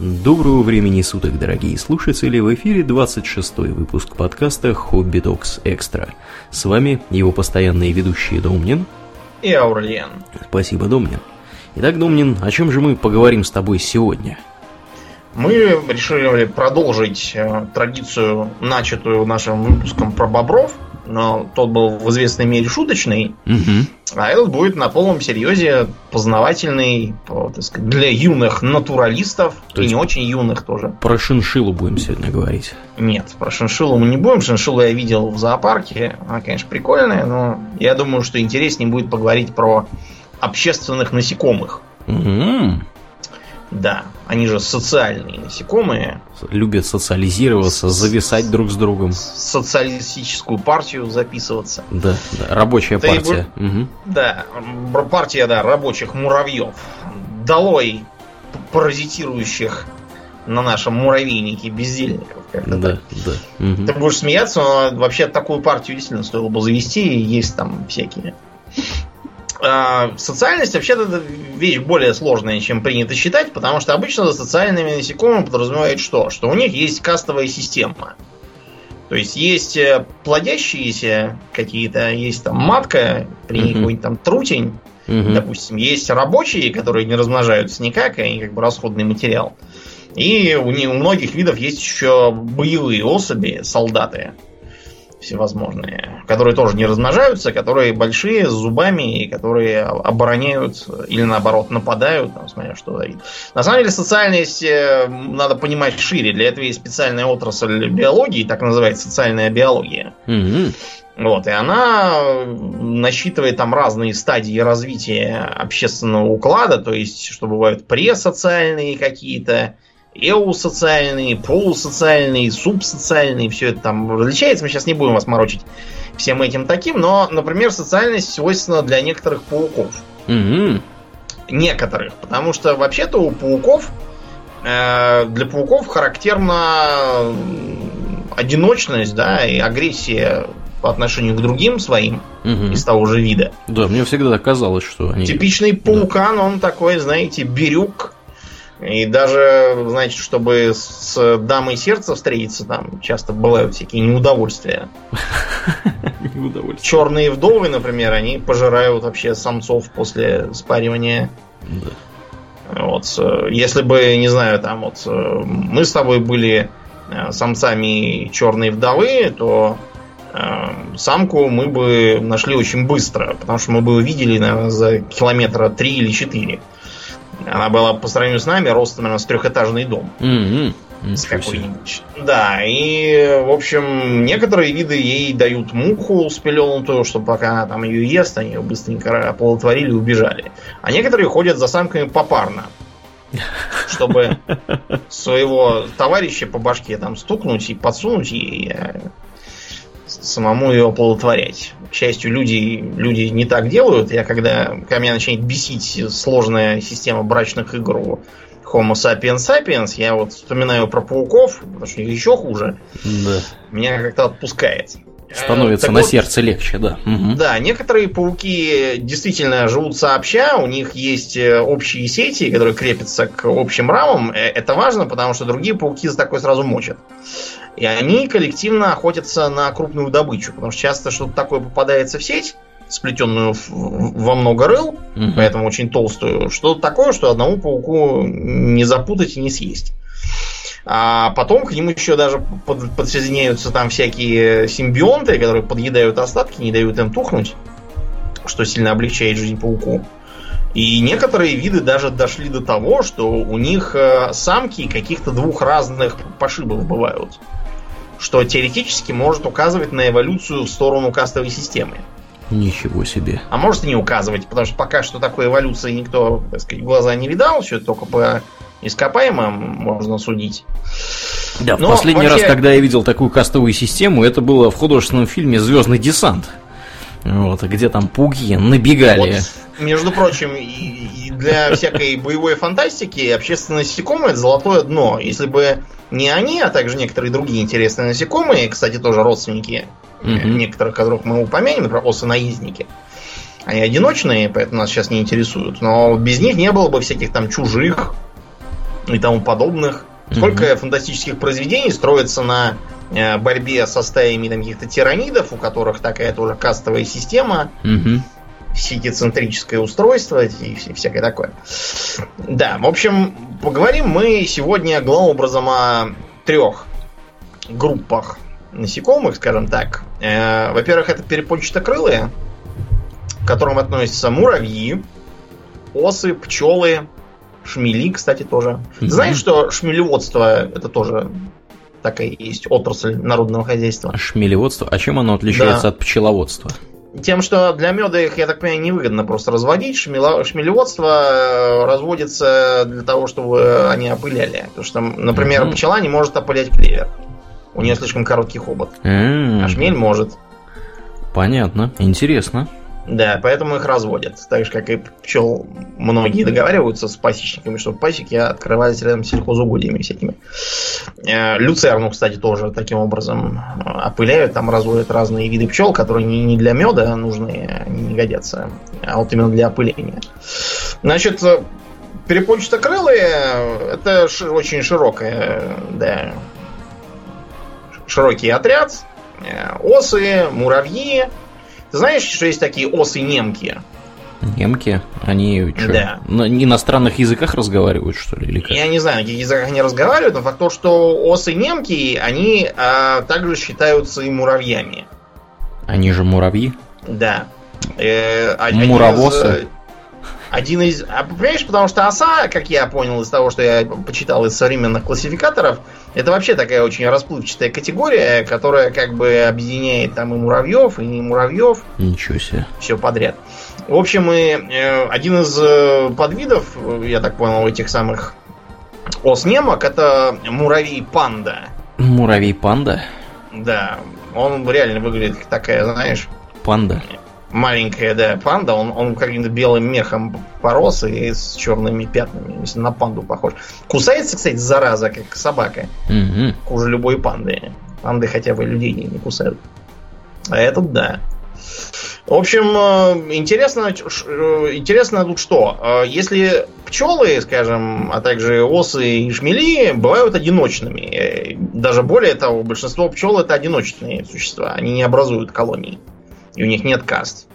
Доброго времени суток, дорогие слушатели! В эфире 26-й выпуск подкаста «Хобби Токс Экстра». С вами его постоянные ведущие Домнин и Аурлиен. Спасибо, Домнин. Итак, Домнин, о чем же мы поговорим с тобой сегодня? Мы решили продолжить э, традицию, начатую нашим выпуском про бобров – но тот был в известной мере шуточный, угу. а этот будет на полном серьезе познавательный так сказать, для юных натуралистов То и не очень юных тоже. Про шиншилу будем сегодня говорить. Нет, про шиншилу мы не будем. Шиншилу я видел в зоопарке. Она, конечно, прикольная, но я думаю, что интереснее будет поговорить про общественных насекомых. Угу. Да, они же социальные насекомые. Любят социализироваться, зависать друг с другом. Социалистическую партию записываться. Да, да рабочая да партия. И, угу. Да, партия, да, рабочих муравьев. Долой паразитирующих на нашем муравейнике бездельников. Да, так. да. Угу. Ты будешь смеяться, но вообще такую партию действительно стоило бы завести, есть там всякие а, социальность вообще-то вещь более сложная, чем принято считать, потому что обычно за социальными насекомыми подразумевает что? Что у них есть кастовая система. То есть есть э, плодящиеся какие-то, есть там матка, при ней uh-huh. какой-нибудь там трутень, uh-huh. допустим, есть рабочие, которые не размножаются никак, и они как бы расходный материал. И у, них, у многих видов есть еще боевые особи, солдаты всевозможные, которые тоже не размножаются, которые большие, с зубами, и которые обороняют или наоборот нападают, там, смотря что за На самом деле социальность э, надо понимать шире. Для этого есть специальная отрасль биологии, так называется социальная биология. Mm-hmm. Вот, и она насчитывает там разные стадии развития общественного уклада, то есть, что бывают пресоциальные какие-то, эусоциальные, полусоциальные, субсоциальные, все это там различается. Мы сейчас не будем вас морочить всем этим таким, но, например, социальность свойственна для некоторых пауков. Угу. Некоторых, потому что вообще-то у пауков э, для пауков характерна одиночность, да, и агрессия по отношению к другим своим угу. из того же вида. Да, мне всегда казалось, что они. Типичный паукан, да. он такой, знаете, бирюк и даже, значит, чтобы с дамой сердца встретиться, там часто бывают всякие неудовольствия. Черные вдовы, например, они пожирают вообще самцов после спаривания. Вот, если бы, не знаю, там вот мы с тобой были э, самцами черной вдовы, то э, самку мы бы нашли очень быстро, потому что мы бы увидели, наверное, за километра три или четыре. Она была по сравнению с нами ростом, наверное, с трехэтажный дом. Mm-hmm. С какой-нибудь. Да, и, в общем, некоторые виды ей дают муху спеленутую, чтобы пока она там ее ест, они ее быстренько оплодотворили и убежали. А некоторые ходят за самками попарно. Чтобы своего товарища по башке там стукнуть и подсунуть ей самому ее оплодотворять. К счастью, люди, люди не так делают. Я когда, когда меня начинает бесить сложная система брачных игр у Homo sapiens sapiens, я вот вспоминаю про пауков, потому что еще хуже. Да. Меня как-то отпускает. Становится так на вот, сердце легче, да. Угу. Да, некоторые пауки действительно живут сообща, у них есть э, общие сети, которые крепятся к общим рамам. Э, это важно, потому что другие пауки за такое сразу мочат. И они коллективно охотятся на крупную добычу, потому что часто что-то такое попадается в сеть, сплетенную во много рыл, угу. поэтому очень толстую, что-то такое, что одному пауку не запутать и не съесть. А потом к нему еще даже под, подсоединяются там всякие симбионты, которые подъедают остатки, не дают им тухнуть, что сильно облегчает жизнь пауку. И некоторые виды даже дошли до того, что у них э, самки каких-то двух разных пошибов бывают что теоретически может указывать на эволюцию в сторону кастовой системы. Ничего себе. А может и не указывать, потому что пока что такой эволюции никто, так сказать, глаза не видал, все только по ископаемым можно судить. Да, Но в последний вообще... раз, когда я видел такую кастовую систему, это было в художественном фильме Звездный десант. Вот, где там пуги набегали. Вот, между прочим, и, и для всякой боевой фантастики общественное насекомое это золотое дно. Если бы не они, а также некоторые другие интересные насекомые, кстати, тоже родственники mm-hmm. некоторых, которых мы упомянем, например, осы-наездники. Они одиночные, поэтому нас сейчас не интересуют. Но без них не было бы всяких там чужих, и тому подобных. Сколько mm-hmm. фантастических произведений строится на э, борьбе со стаями там, каких-то тиранидов, у которых такая тоже кастовая система, mm-hmm. сетицентрическое устройство и всякое такое. Да, в общем, поговорим мы сегодня главным образом о трех группах насекомых, скажем так. Э, во-первых, это перепончатокрылые, к которым относятся муравьи, осы, пчелы, шмели, кстати, тоже. Mm-hmm. Знаешь, что шмелеводство это тоже такая есть отрасль народного хозяйства? А шмелеводство? А чем оно отличается да. от пчеловодства? Тем, что для меда их, я так понимаю, невыгодно просто разводить. Шмело, шмелеводство э, разводится для того, чтобы они опыляли. Потому что, например, mm-hmm. пчела не может опылять клевер. У нее слишком короткий хобот. Mm-hmm. А шмель может. Понятно. Интересно. Да, поэтому их разводят. Так же, как и пчел, многие договариваются с пасечниками, чтобы пасеки открывались рядом с сельхозугодиями всякими. Э, люцерну, кстати, тоже таким образом опыляют. Там разводят разные виды пчел, которые не, для меда нужны, не годятся, а вот именно для опыления. Значит, перепончатокрылые это очень широкая, да, широкий отряд. Э, осы, муравьи, ты знаешь, что есть такие осы-немки? Немки? Они что, да. на иностранных языках разговаривают, что ли? Или как? Я не знаю, на каких языках они разговаривают, но факт то, что осы-немки, они а, также считаются и муравьями. Они же муравьи? Да. Э, Муравосы? Один из... А, понимаешь, потому что оса, как я понял из того, что я почитал из современных классификаторов, это вообще такая очень расплывчатая категория, которая как бы объединяет там и муравьев, и не муравьев. Ничего себе. Все подряд. В общем, и э, один из э, подвидов, я так понял, этих самых ос немок, это муравей-панда. Муравей-панда? Да. Он реально выглядит как такая, знаешь... Панда маленькая, да, панда, он, он каким-то белым мехом порос и с черными пятнами, если на панду похож. Кусается, кстати, зараза, как собака. Угу. Хуже любой панды. Панды хотя бы людей не кусают. А этот да. В общем, э, интересно, э, интересно тут что? Э, если пчелы, скажем, а также осы и шмели бывают одиночными. Даже более того, большинство пчел это одиночные существа. Они не образуют колонии. И у них нет каст.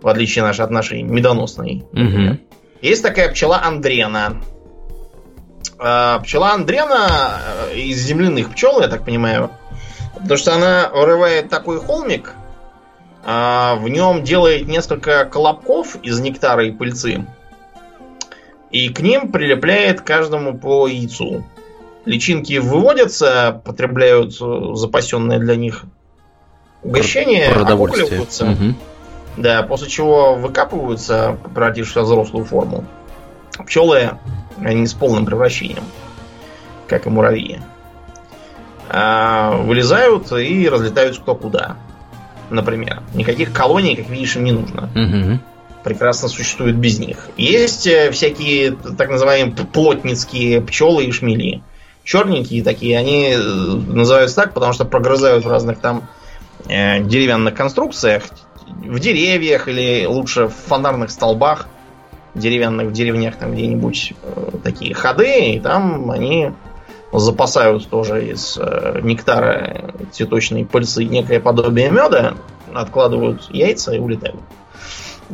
В отличие от нашей медоносной. Угу. Есть такая пчела Андрена. А, пчела Андрена э, из земляных пчел, я так понимаю. Потому что она вырывает такой холмик, а, в нем делает несколько колобков из нектара и пыльцы. И к ним прилепляет каждому по яйцу. Личинки выводятся, потребляют запасенное для них угощения окукливаются. Угу. Да, после чего выкапываются, превратившись в взрослую форму. Пчелы, они с полным превращением, как и муравьи. А, вылезают и разлетаются кто куда. Например. Никаких колоний, как видишь, им не нужно. Угу. Прекрасно существуют без них. Есть э, всякие так называемые плотницкие пчелы и шмели. Черненькие такие, они э, называются так, потому что прогрызают в разных там деревянных конструкциях, в деревьях или лучше в фонарных столбах деревянных в деревнях там где-нибудь э, такие ходы, и там они запасают тоже из э, нектара цветочной пыльцы некое подобие меда, откладывают яйца и улетают.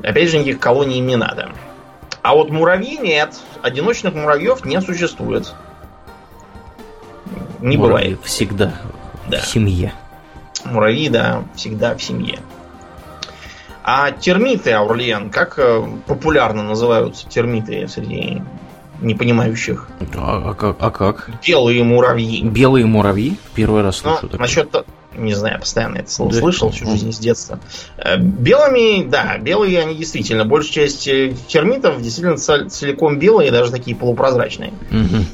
Опять же, никаких колоний не надо. А вот муравьи нет. Одиночных муравьев не существует. Не Муравьи бывает. Всегда да. в семье. Муравьи, да, всегда в семье. А термиты, Аурлиен, как э, популярно называются термиты среди непонимающих? А, а, как, а как? Белые муравьи. Белые муравьи? Первый раз ну, слышу. Ну, насчет не знаю, постоянно это слово да. слышал всю жизнь с детства. Э, белыми, да, белые они действительно. Большая часть э, термитов действительно целиком белые, даже такие полупрозрачные. Угу.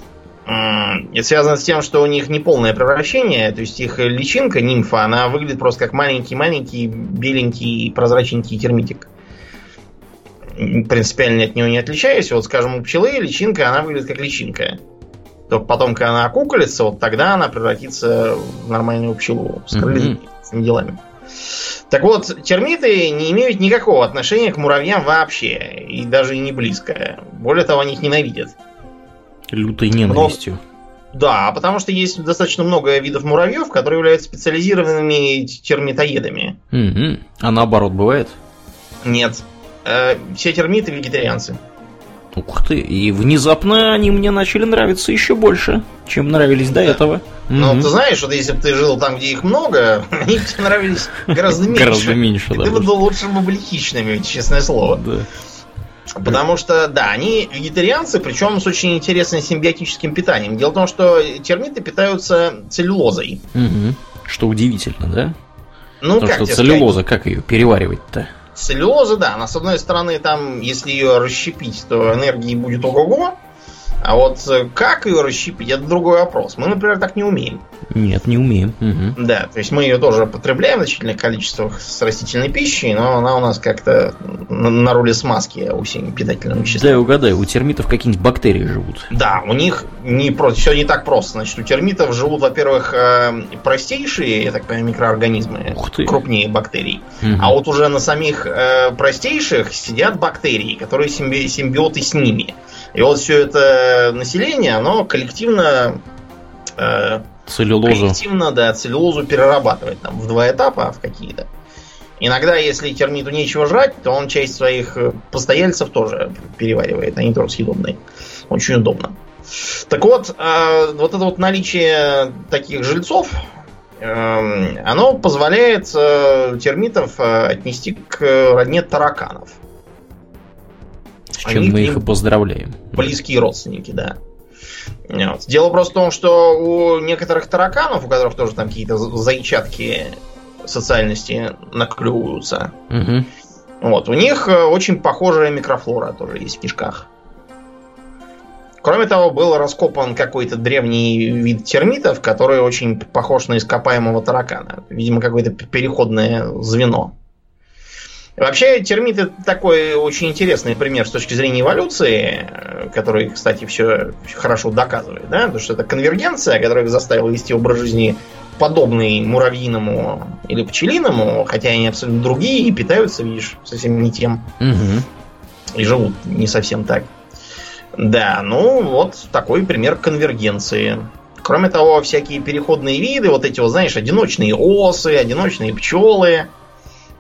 Это связано с тем, что у них не полное превращение, то есть их личинка, нимфа, она выглядит просто как маленький-маленький, беленький, прозрачненький термитик. Принципиально от него не отличаясь. Вот, скажем, у пчелы личинка, она выглядит как личинка. Только потом, когда она окуколится, вот тогда она превратится в нормальную пчелу с крыльями, mm-hmm. делами. Так вот, термиты не имеют никакого отношения к муравьям вообще, и даже и не близко. Более того, они их ненавидят. Лютой ненавистью. Но, да, потому что есть достаточно много видов муравьев, которые являются специализированными термитоедами. Угу. А наоборот бывает? Нет. Э, все термиты вегетарианцы. Ух ты, и внезапно они мне начали нравиться еще больше, чем нравились до да. этого. Ну, ты знаешь, что если бы ты жил там, где их много, они тебе нравились гораздо меньше. Гораздо меньше, да. Ты бы был лучше бы были хищными, честное слово. Да. Потому что, да, они вегетарианцы, причем с очень интересным симбиотическим питанием. Дело в том, что термиты питаются целлюлозой. Угу. Что удивительно, да? Ну, Потому как что целлюлоза, сказать? как ее переваривать-то? Целлюлоза, да, она с одной стороны, там, если ее расщепить, то энергии будет ого-го. А вот э, как ее расщепить, это другой вопрос. Мы, например, так не умеем. Нет, не умеем. Угу. Да, то есть мы ее тоже потребляем в значительных количествах с растительной пищей, но она у нас как-то на, на роли смазки усилим питательным веществом. Да, угадай, у термитов какие-нибудь бактерии живут. Да, у них не просто, все не так просто. Значит, у термитов живут, во-первых, э, простейшие, я так понимаю, микроорганизмы, крупнее бактерий. Угу. А вот уже на самих э, простейших сидят бактерии, которые симби- симбиоты с ними. И вот все это население, оно коллективно э, целлюлозу. Коллективно, да, целлюлозу перерабатывает там в два этапа в какие-то. Иногда, если термиту нечего жрать, то он часть своих э, постояльцев тоже переваривает. Они тоже съедобные. Очень удобно. Так вот, э, вот это вот наличие таких жильцов, э, оно позволяет э, термитов э, отнести к родне тараканов. С чем Они мы их и поздравляем. Близкие родственники, да. Вот. Дело просто в том, что у некоторых тараканов, у которых тоже там какие-то зайчатки социальности наклевываются, угу. вот, у них э, очень похожая микрофлора тоже есть в кишках. Кроме того, был раскопан какой-то древний вид термитов, который очень похож на ископаемого таракана. Видимо, какое-то переходное звено. Вообще, термит это такой очень интересный пример с точки зрения эволюции, который, кстати, все хорошо доказывает, да, потому что это конвергенция, которая заставила вести образ жизни подобный муравьиному или пчелиному, хотя они абсолютно другие и питаются, видишь, совсем не тем. Угу. И живут не совсем так. Да, ну вот такой пример конвергенции. Кроме того, всякие переходные виды, вот эти вот, знаешь, одиночные осы, одиночные пчелы,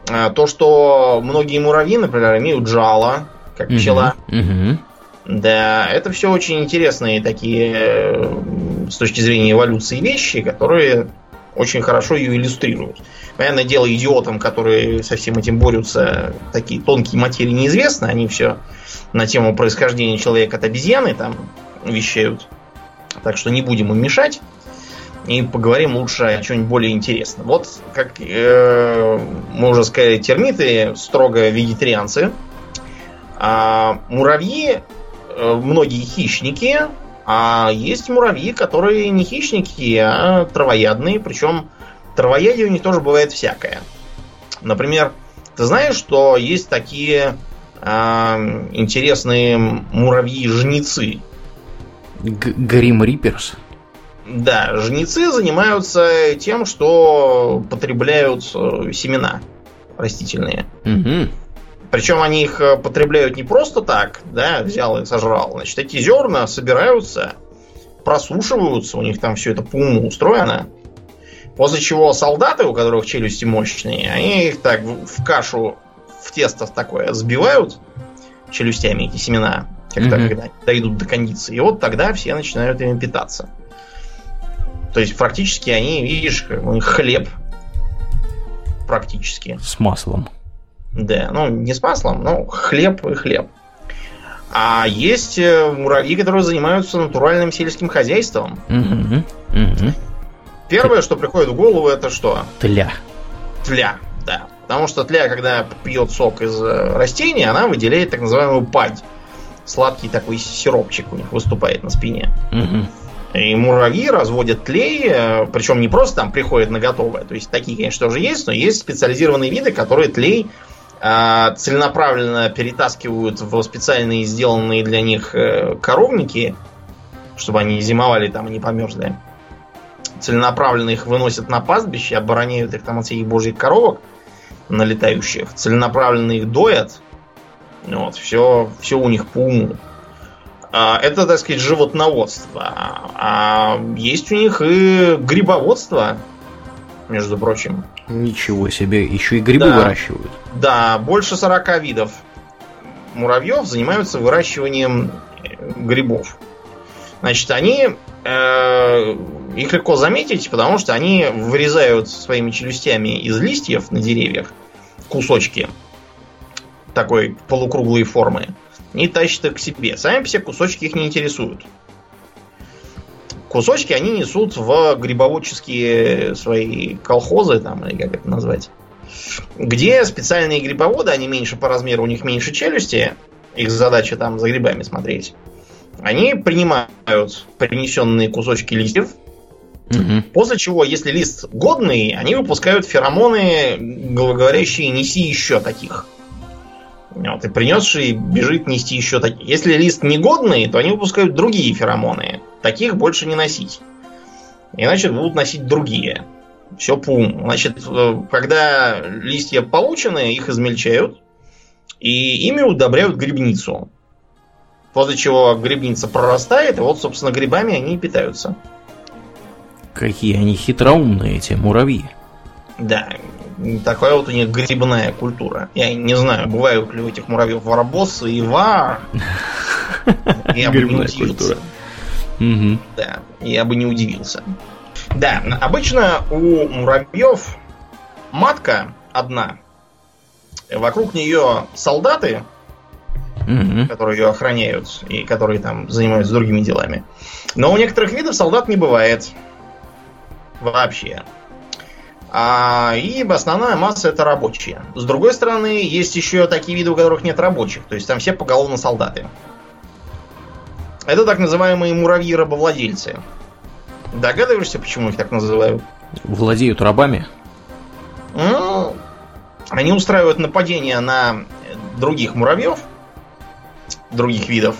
то, что многие муравьи, например, имеют жало, как пчела. Угу. Да, это все очень интересные такие э, с точки зрения эволюции вещи, которые очень хорошо ее иллюстрируют. Понятное дело, идиотам, которые со всем этим борются, такие тонкие материи неизвестны, они все на тему происхождения человека от обезьяны там вещают. Так что не будем им мешать и поговорим лучше о чем-нибудь более интересном. Вот, как э, мы уже сказали, термиты строго вегетарианцы. А муравьи, э, многие хищники, а есть муравьи, которые не хищники, а травоядные. Причем травоядие у них тоже бывает всякое. Например, ты знаешь, что есть такие э, интересные муравьи-жнецы? Грим Риперс? Да, жнецы занимаются тем, что потребляют э, семена растительные. Угу. Причем они их э, потребляют не просто так, да, взял и сожрал. Значит, эти зерна собираются, просушиваются, у них там все это по уму устроено. После чего солдаты, у которых челюсти мощные, они их так в кашу, в тесто такое сбивают челюстями эти семена, когда, угу. когда дойдут до кондиции. И вот тогда все начинают ими питаться. То есть фактически они, видишь, хлеб. Практически. С маслом. Да, ну не с маслом, но хлеб и хлеб. А есть э, муравьи, которые занимаются натуральным сельским хозяйством. Угу, угу. Первое, что приходит в голову, это что? Тля. Тля, да. Потому что тля, когда пьет сок из э, растения, она выделяет так называемую падь. Сладкий такой сиропчик у них выступает на спине. Угу. И муравьи разводят тлей, э, причем не просто там приходят на готовое. То есть такие, конечно, тоже есть, но есть специализированные виды, которые тлей э, целенаправленно перетаскивают в специальные сделанные для них э, коровники, чтобы они зимовали там и не померзли. Целенаправленно их выносят на пастбище, обороняют их там от всяких божьих коровок налетающих. Целенаправленно их доят. Вот, все, все у них по уму. А, это, так сказать, животноводство. А есть у них и грибоводство, между прочим. Ничего себе, еще и грибы да. выращивают. Да, больше 40 видов муравьев занимаются выращиванием грибов. Значит, они э, их легко заметить, потому что они вырезают своими челюстями из листьев на деревьях кусочки такой полукруглой формы и тащат их к себе. Сами все кусочки их не интересуют. Кусочки они несут в грибоводческие свои колхозы, там, или как это назвать, где специальные грибоводы, они меньше по размеру, у них меньше челюсти, их задача там за грибами смотреть. Они принимают принесенные кусочки листьев, угу. после чего, если лист годный, они выпускают феромоны, говорящие «неси еще таких». Вот, и принесший бежит нести еще такие. Если лист негодный, то они выпускают другие феромоны. Таких больше не носить. Иначе будут носить другие. Все пум. Значит, э, когда листья получены, их измельчают и ими удобряют грибницу. После чего грибница прорастает, и вот, собственно, грибами они и питаются. Какие они хитроумные, эти муравьи. Да, такая вот у них грибная культура. Я не знаю, бывают ли у этих муравьев варбосы и вар. Я бы не удивился. Да, я бы не удивился. Да, обычно у муравьев матка одна. Вокруг нее солдаты, которые ее охраняют и которые там занимаются другими делами. Но у некоторых видов солдат не бывает. Вообще. А, и основная масса это рабочие. С другой стороны, есть еще такие виды, у которых нет рабочих. То есть там все поголовно солдаты. Это так называемые муравьи-рабовладельцы. Догадываешься, почему их так называют? Владеют рабами? Ну, они устраивают нападения на других муравьев, других видов,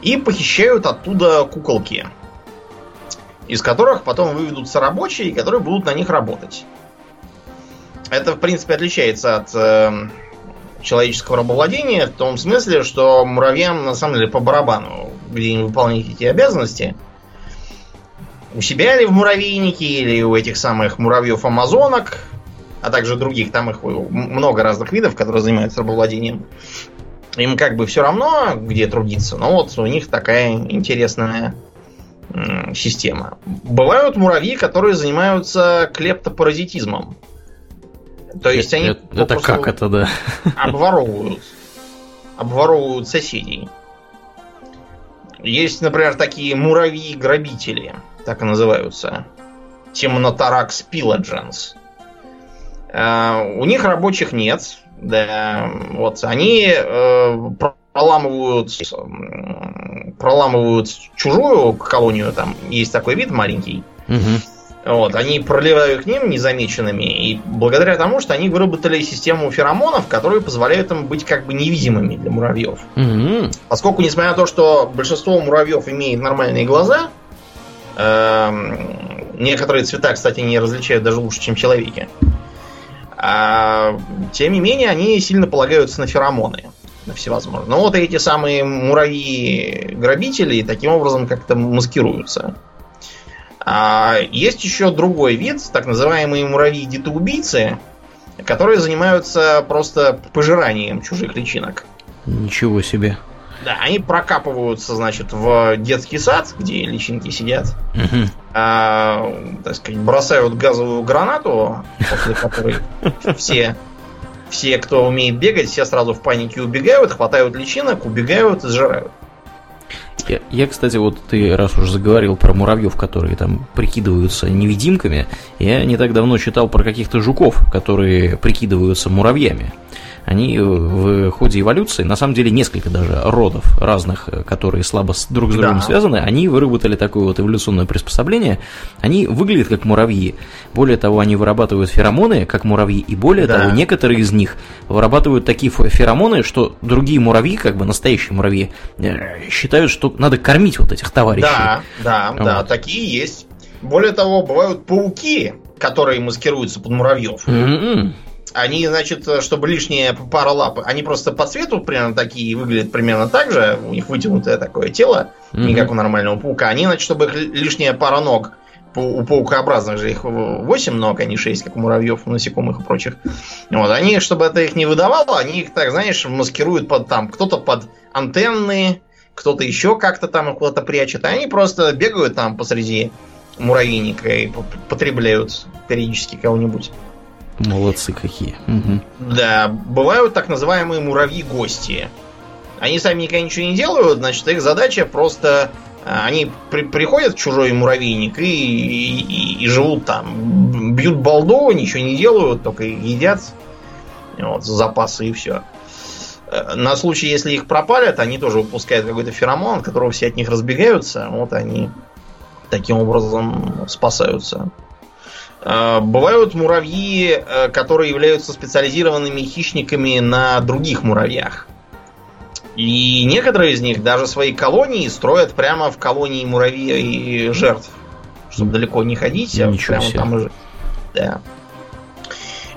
и похищают оттуда куколки, из которых потом выведутся рабочие, которые будут на них работать. Это, в принципе, отличается от э, человеческого рабовладения в том смысле, что муравьям на самом деле по барабану, где они выполняют эти обязанности. У себя или в муравейнике, или у этих самых муравьев-амазонок, а также других, там их много разных видов, которые занимаются рабовладением. Им как бы все равно, где трудиться, но вот у них такая интересная система. Бывают муравьи, которые занимаются клептопаразитизмом. То есть они это, это как это, да? Обворовывают. Обворовывают соседей. Есть, например, такие муравьи-грабители, так и называются. Темноторакс пиладженс. У них рабочих нет. Да, вот они э, проламывают, проламывают чужую колонию, там есть такой вид маленький. Угу вот, они проливают к ним незамеченными, и благодаря тому, что они выработали систему феромонов, которые позволяют им быть как бы невидимыми для муравьев. Mm-hmm. Поскольку, несмотря на то, что большинство муравьев имеет нормальные глаза, э, некоторые цвета, кстати, не различают даже лучше, чем человеки. А, тем не менее, они сильно полагаются на феромоны. На всевозможные. Но вот эти самые муравьи-грабители таким образом как-то маскируются. А есть еще другой вид, так называемые муравьи-детоубийцы, которые занимаются просто пожиранием чужих личинок. Ничего себе. Да, они прокапываются, значит, в детский сад, где личинки сидят. Угу. А, так сказать, бросают газовую гранату, после которой все, все, кто умеет бегать, все сразу в панике убегают, хватают личинок, убегают и сжирают. Я, я, кстати, вот ты раз уже заговорил про муравьев, которые там прикидываются невидимками, я не так давно читал про каких-то жуков, которые прикидываются муравьями они в ходе эволюции, на самом деле несколько даже родов разных, которые слабо друг с другом да. связаны, они выработали такое вот эволюционное приспособление. Они выглядят как муравьи. Более того, они вырабатывают феромоны, как муравьи, и более да. того, некоторые из них вырабатывают такие феромоны, что другие муравьи, как бы настоящие муравьи, э, считают, что надо кормить вот этих товарищей. Да, да, вот. да, такие есть. Более того, бывают пауки, которые маскируются под муравьев. Mm-hmm. Они, значит, чтобы лишняя пара лап, они просто по цвету примерно такие выглядят примерно так же. У них вытянутое такое тело, mm-hmm. не как у нормального паука. Они, значит, чтобы их лишняя пара ног у паукообразных же их 8 ног, а не 6, как у муравьев, насекомых и прочих. Вот, они, чтобы это их не выдавало, они их, так, знаешь, маскируют под там, кто-то под антенны, кто-то еще как-то там их куда-то прячет. А они просто бегают там посреди муравейника и потребляют периодически кого-нибудь. Молодцы какие. Угу. Да, бывают так называемые муравьи-гости. Они сами никогда ничего не делают, значит, их задача просто а, они при, приходят в чужой муравейник и, и, и живут там. Бьют балду, ничего не делают, только едят вот, запасы и все. Э, на случай, если их пропалят, они тоже выпускают какой-то феромон, от которого все от них разбегаются. Вот они таким образом спасаются. Э, бывают муравьи, э, которые являются специализированными хищниками на других муравьях. И некоторые из них даже свои колонии строят прямо в колонии муравья и жертв. Чтобы далеко не ходить, а Ничего прямо себе. там и жить. Да.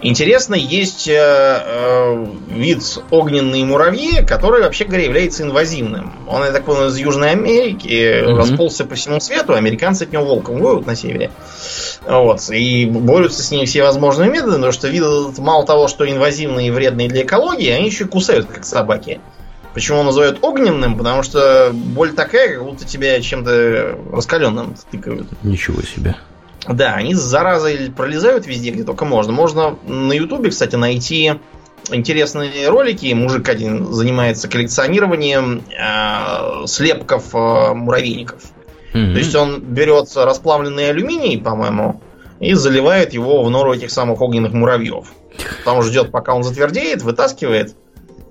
Интересно, есть э, э, вид огненные муравьи, который, вообще говоря, является инвазивным. Он, я так понял, из Южной Америки, угу. расползся по всему свету, американцы от него волком воют на севере. Вот. И борются с ним все возможные методы, потому что вид мало того, что инвазивные и вредные для экологии, они еще кусают, как собаки. Почему называют огненным? Потому что боль такая, как будто тебя чем-то раскаленным тыкают. Ничего себе. Да, они с заразой пролезают везде, где только можно. Можно на Ютубе, кстати, найти интересные ролики. Мужик один занимается коллекционированием э, слепков э, муравейников. Mm-hmm. То есть он берет расплавленный алюминий, по-моему, и заливает его в нору этих самых огненных муравьев. Потом ждет, пока он затвердеет, вытаскивает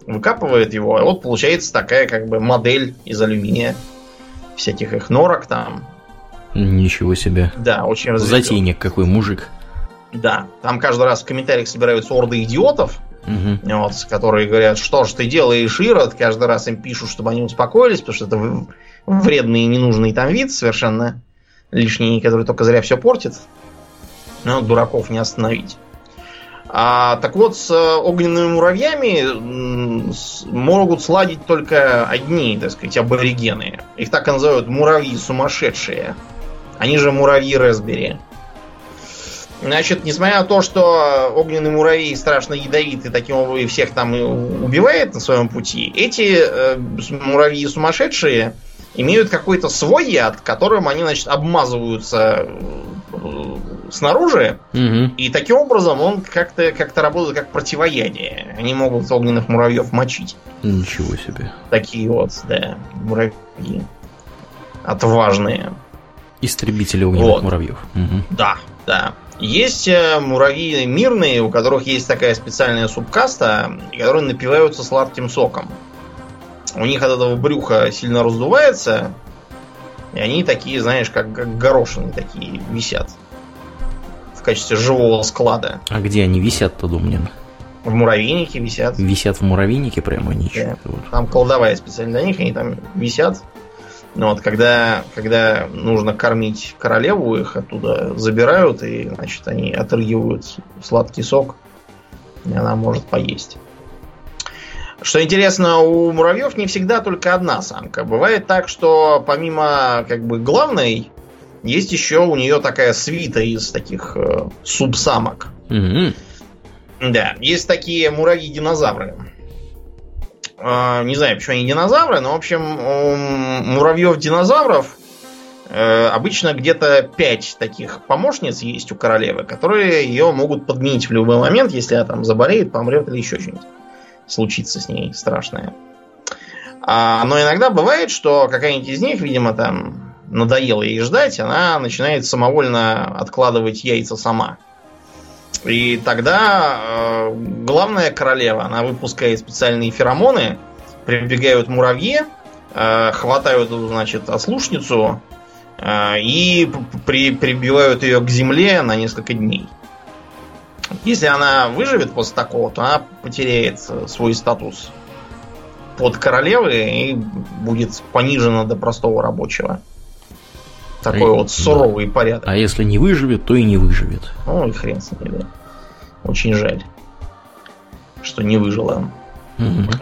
выкапывает его, и вот получается такая как бы модель из алюминия всяких их норок там. Ничего себе. Да, очень развитый. Затейник какой мужик. Да, там каждый раз в комментариях собираются орды идиотов, угу. вот, которые говорят, что ж ты делаешь, Ирод, каждый раз им пишут, чтобы они успокоились, потому что это вредный и ненужный там вид совершенно лишний, который только зря все портит. Но дураков не остановить. А, так вот, с э, огненными муравьями могут сладить только одни, так сказать, аборигены. Их так и называют муравьи сумасшедшие. Они же муравьи Ресбери. Значит, несмотря на то, что огненный муравей страшно ядовит и таким образом всех там убивает на своем пути, эти э, муравьи сумасшедшие имеют какой-то свой яд, которым они, значит, обмазываются э, снаружи, угу. и таким образом он как-то как работает как противоядие. Они могут огненных муравьев мочить. Ничего себе. Такие вот, да, муравьи. Отважные. Истребители огненных вот. муравьев. Угу. Да, да. Есть э, муравьи мирные, у которых есть такая специальная субкаста, которые напиваются сладким соком. У них от этого брюха сильно раздувается, и они такие, знаешь, как, как горошины такие висят в качестве живого склада. А где они висят-то, Думнин? В муравейнике висят. Висят в муравейнике прямо они? Да. Там кладовая специально для них, они там висят. Ну вот, когда, когда нужно кормить королеву, их оттуда забирают, и, значит, они отрыгивают сладкий сок, и она может поесть. Что интересно, у муравьев не всегда только одна самка. Бывает так, что помимо как бы главной есть еще у нее такая свита из таких э, субсамок. Mm-hmm. Да, есть такие муравьи-динозавры. Э, не знаю, почему они динозавры, но, в общем, у муравьев-динозавров э, обычно где-то 5 таких помощниц есть у королевы, которые ее могут подменить в любой момент, если она там заболеет, помрет или еще что-нибудь случится с ней страшное. А, но иногда бывает, что какая-нибудь из них, видимо, там надоело ей ждать, она начинает самовольно откладывать яйца сама. И тогда э, главная королева, она выпускает специальные феромоны, прибегают муравьи, э, хватают, значит, ослушницу э, и при, прибивают ее к земле на несколько дней. Если она выживет после такого, то она потеряет свой статус под королевы и будет понижена до простого рабочего. Такой а вот суровый да. порядок. А если не выживет, то и не выживет. Ну и хрен с ней, да. Очень жаль. что не выжило.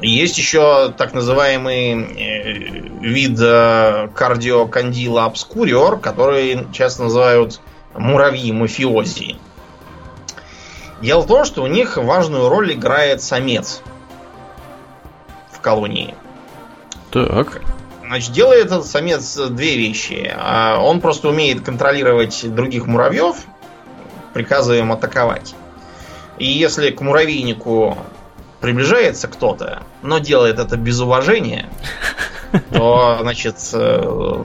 Есть еще так называемый э, вид э, кардиокандила обскуриор, который часто называют муравьи мафиози. Дело в том, что у них важную роль играет самец в колонии. Так. Значит, делает этот самец две вещи. А, он просто умеет контролировать других муравьев, приказывая им атаковать. И если к муравейнику приближается кто-то, но делает это без уважения, то, значит, э,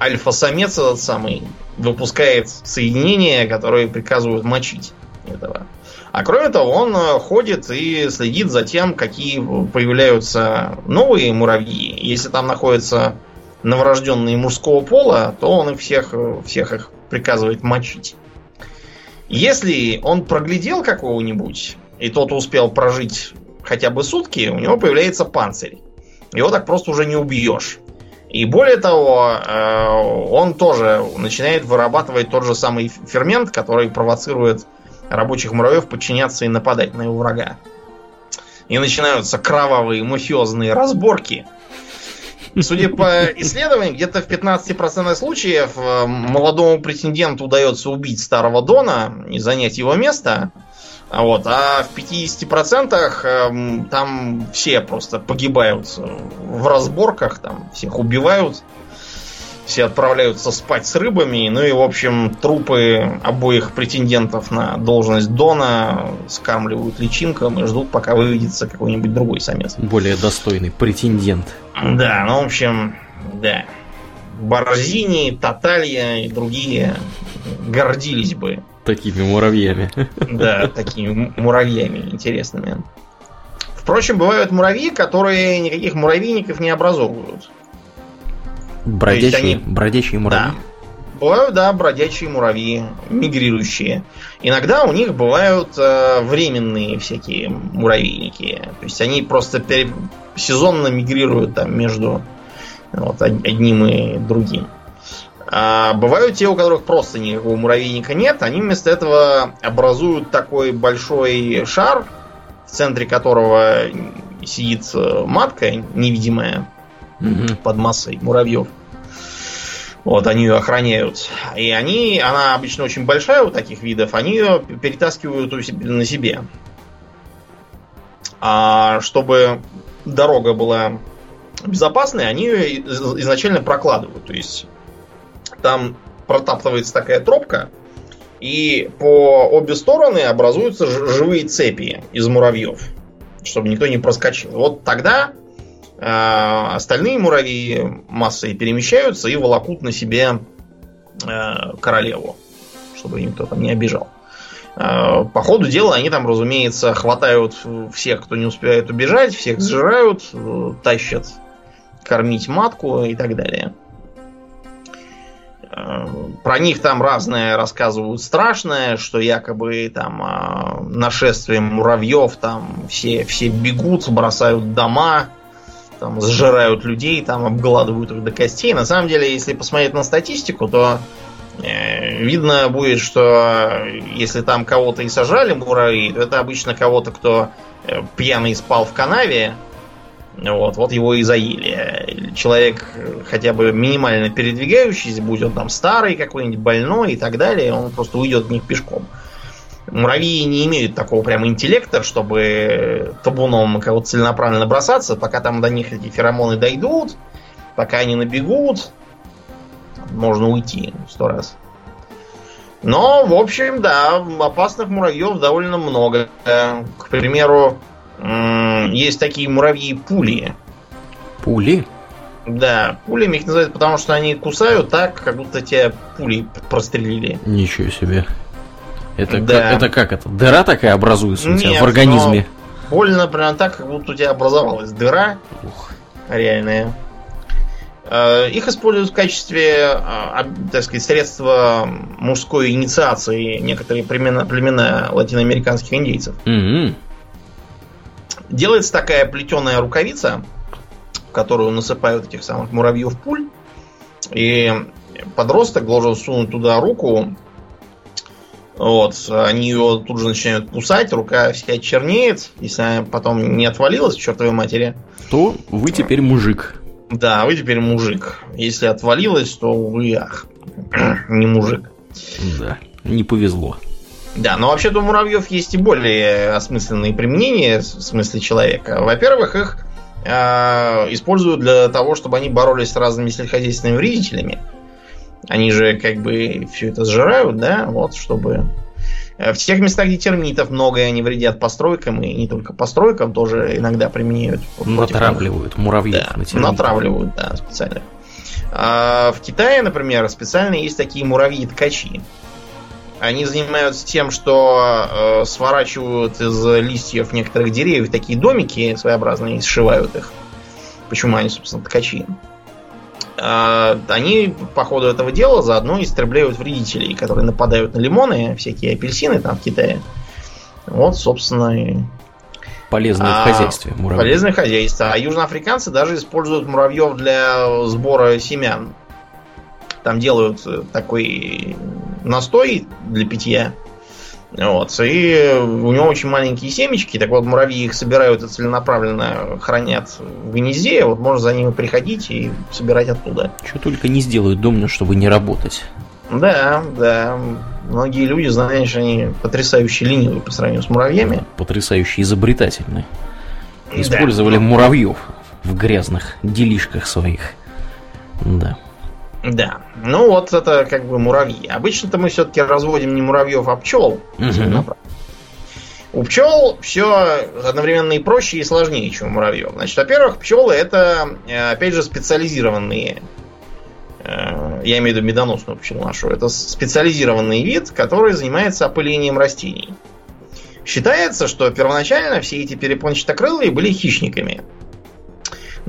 альфа-самец этот самый выпускает соединения, которые приказывают мочить этого. А кроме того, он э, ходит и следит за тем, какие появляются новые муравьи. Если там находятся новорожденные мужского пола, то он их всех, всех их приказывает мочить. Если он проглядел какого-нибудь, и тот успел прожить хотя бы сутки, у него появляется панцирь. Его так просто уже не убьешь. И более того, э, он тоже начинает вырабатывать тот же самый фермент, который провоцирует рабочих муравьев подчиняться и нападать на его врага. И начинаются кровавые мафиозные разборки. Судя по исследованиям, где-то в 15% случаев э, молодому претенденту удается убить старого Дона и занять его место. Вот, а в 50% эм, там все просто погибают в разборках, там всех убивают, все отправляются спать с рыбами, ну и, в общем, трупы обоих претендентов на должность Дона скармливают личинкам и ждут, пока выведется какой-нибудь другой самец. Более достойный претендент. Да, ну, в общем, да. Борзини, Таталья и другие гордились бы Такими муравьями. Да, такими муравьями интересными. Впрочем, бывают муравьи, которые никаких муравейников не образовывают. Бродячие, они... бродячие муравьи? Да. Бывают, да, бродячие муравьи, мигрирующие. Иногда у них бывают э, временные всякие муравейники. То есть они просто пере... сезонно мигрируют там между вот, одним и другим. А бывают те, у которых просто никакого муравейника нет, они вместо этого образуют такой большой шар, в центре которого сидит матка невидимая угу. под массой муравьев. Вот, они ее охраняют. И они, она обычно очень большая у таких видов, они ее перетаскивают на себе. А чтобы дорога была безопасной, они ее изначально прокладывают. То есть там протаптывается такая тропка, и по обе стороны образуются живые цепи из муравьев, чтобы никто не проскочил. Вот тогда э, остальные муравьи массой перемещаются и волокут на себе э, королеву, чтобы никто там не обижал. Э, по ходу дела они там, разумеется, хватают всех, кто не успевает убежать, всех сжирают, э, тащат кормить матку и так далее. Про них там разное рассказывают страшное, что якобы там а, нашествием муравьев там все, все бегут, бросают дома, там сжирают людей, там обгладывают их до костей. На самом деле, если посмотреть на статистику, то э, видно будет, что если там кого-то и сажали муравьи, то это обычно кого-то, кто э, пьяный спал в канаве, вот, вот его и заели. Человек хотя бы минимально передвигающийся, будь он там старый какой-нибудь, больной и так далее, он просто уйдет от них пешком. Муравьи не имеют такого прям интеллекта, чтобы табуном кого-то целенаправленно бросаться, пока там до них эти феромоны дойдут, пока они набегут, можно уйти сто раз. Но, в общем, да, опасных муравьев довольно много. К примеру, есть такие муравьи-пули. Пули? Да, пулями их называют, потому что они кусают так, как будто тебя пули прострелили. Ничего себе. Это, да. как, это как это? Дыра такая образуется у Нет, тебя в организме? Больно прям так, как будто у тебя образовалась дыра. Ух. Реальная. Э, их используют в качестве, а, так сказать, средства мужской инициации некоторые племена, племена латиноамериканских индейцев. Mm-hmm. Делается такая плетеная рукавица, в которую насыпают этих самых муравьев пуль. И подросток должен сунуть туда руку, Вот, они ее тут же начинают кусать, рука вся чернеет. Если она потом не отвалилась, чертовой матери. То вы теперь мужик. Да, вы теперь мужик. Если отвалилась, то вы ах, не мужик. Да, не повезло. Да, но вообще-то у муравьев есть и более осмысленные применения в смысле человека. Во-первых, их э, используют для того, чтобы они боролись с разными сельскохозяйственными вредителями. Они же как бы все это сжирают, да, вот, чтобы... Э, в тех местах, где термитов много, и они вредят постройкам, и не только постройкам, тоже иногда применяют. Натравливают муравьев да, на термитов. Натравливают, да, специально. А в Китае, например, специально есть такие муравьи-ткачи. Они занимаются тем, что э, сворачивают из листьев некоторых деревьев такие домики своеобразные и сшивают их. Почему они, собственно, ткачи? Э, они по ходу этого дела заодно истребляют вредителей, которые нападают на лимоны, всякие апельсины там в Китае. Вот, собственно, и Полезные а, в хозяйстве муравьи. Полезные хозяйства. А южноафриканцы даже используют муравьев для сбора семян. Там делают такой настой для питья. Вот. И у него очень маленькие семечки, так вот муравьи их собирают и целенаправленно хранят в гнезде, вот можно за ними приходить и собирать оттуда. Что только не сделают домно, чтобы не работать. Да, да. Многие люди, знаешь, они потрясающе ленивые по сравнению с муравьями. Потрясающе изобретательные. Использовали да. муравьев в грязных делишках своих. Да. Да. Ну вот это как бы муравьи. Обычно-то мы все-таки разводим не муравьев, а пчел. Угу. У пчел все одновременно и проще, и сложнее, чем у муравьев. Значит, во-первых, пчелы это, э, опять же, специализированные э, я имею в виду медоносную пчелу нашу, это специализированный вид, который занимается опылением растений. Считается, что первоначально все эти перепончатокрылые были хищниками.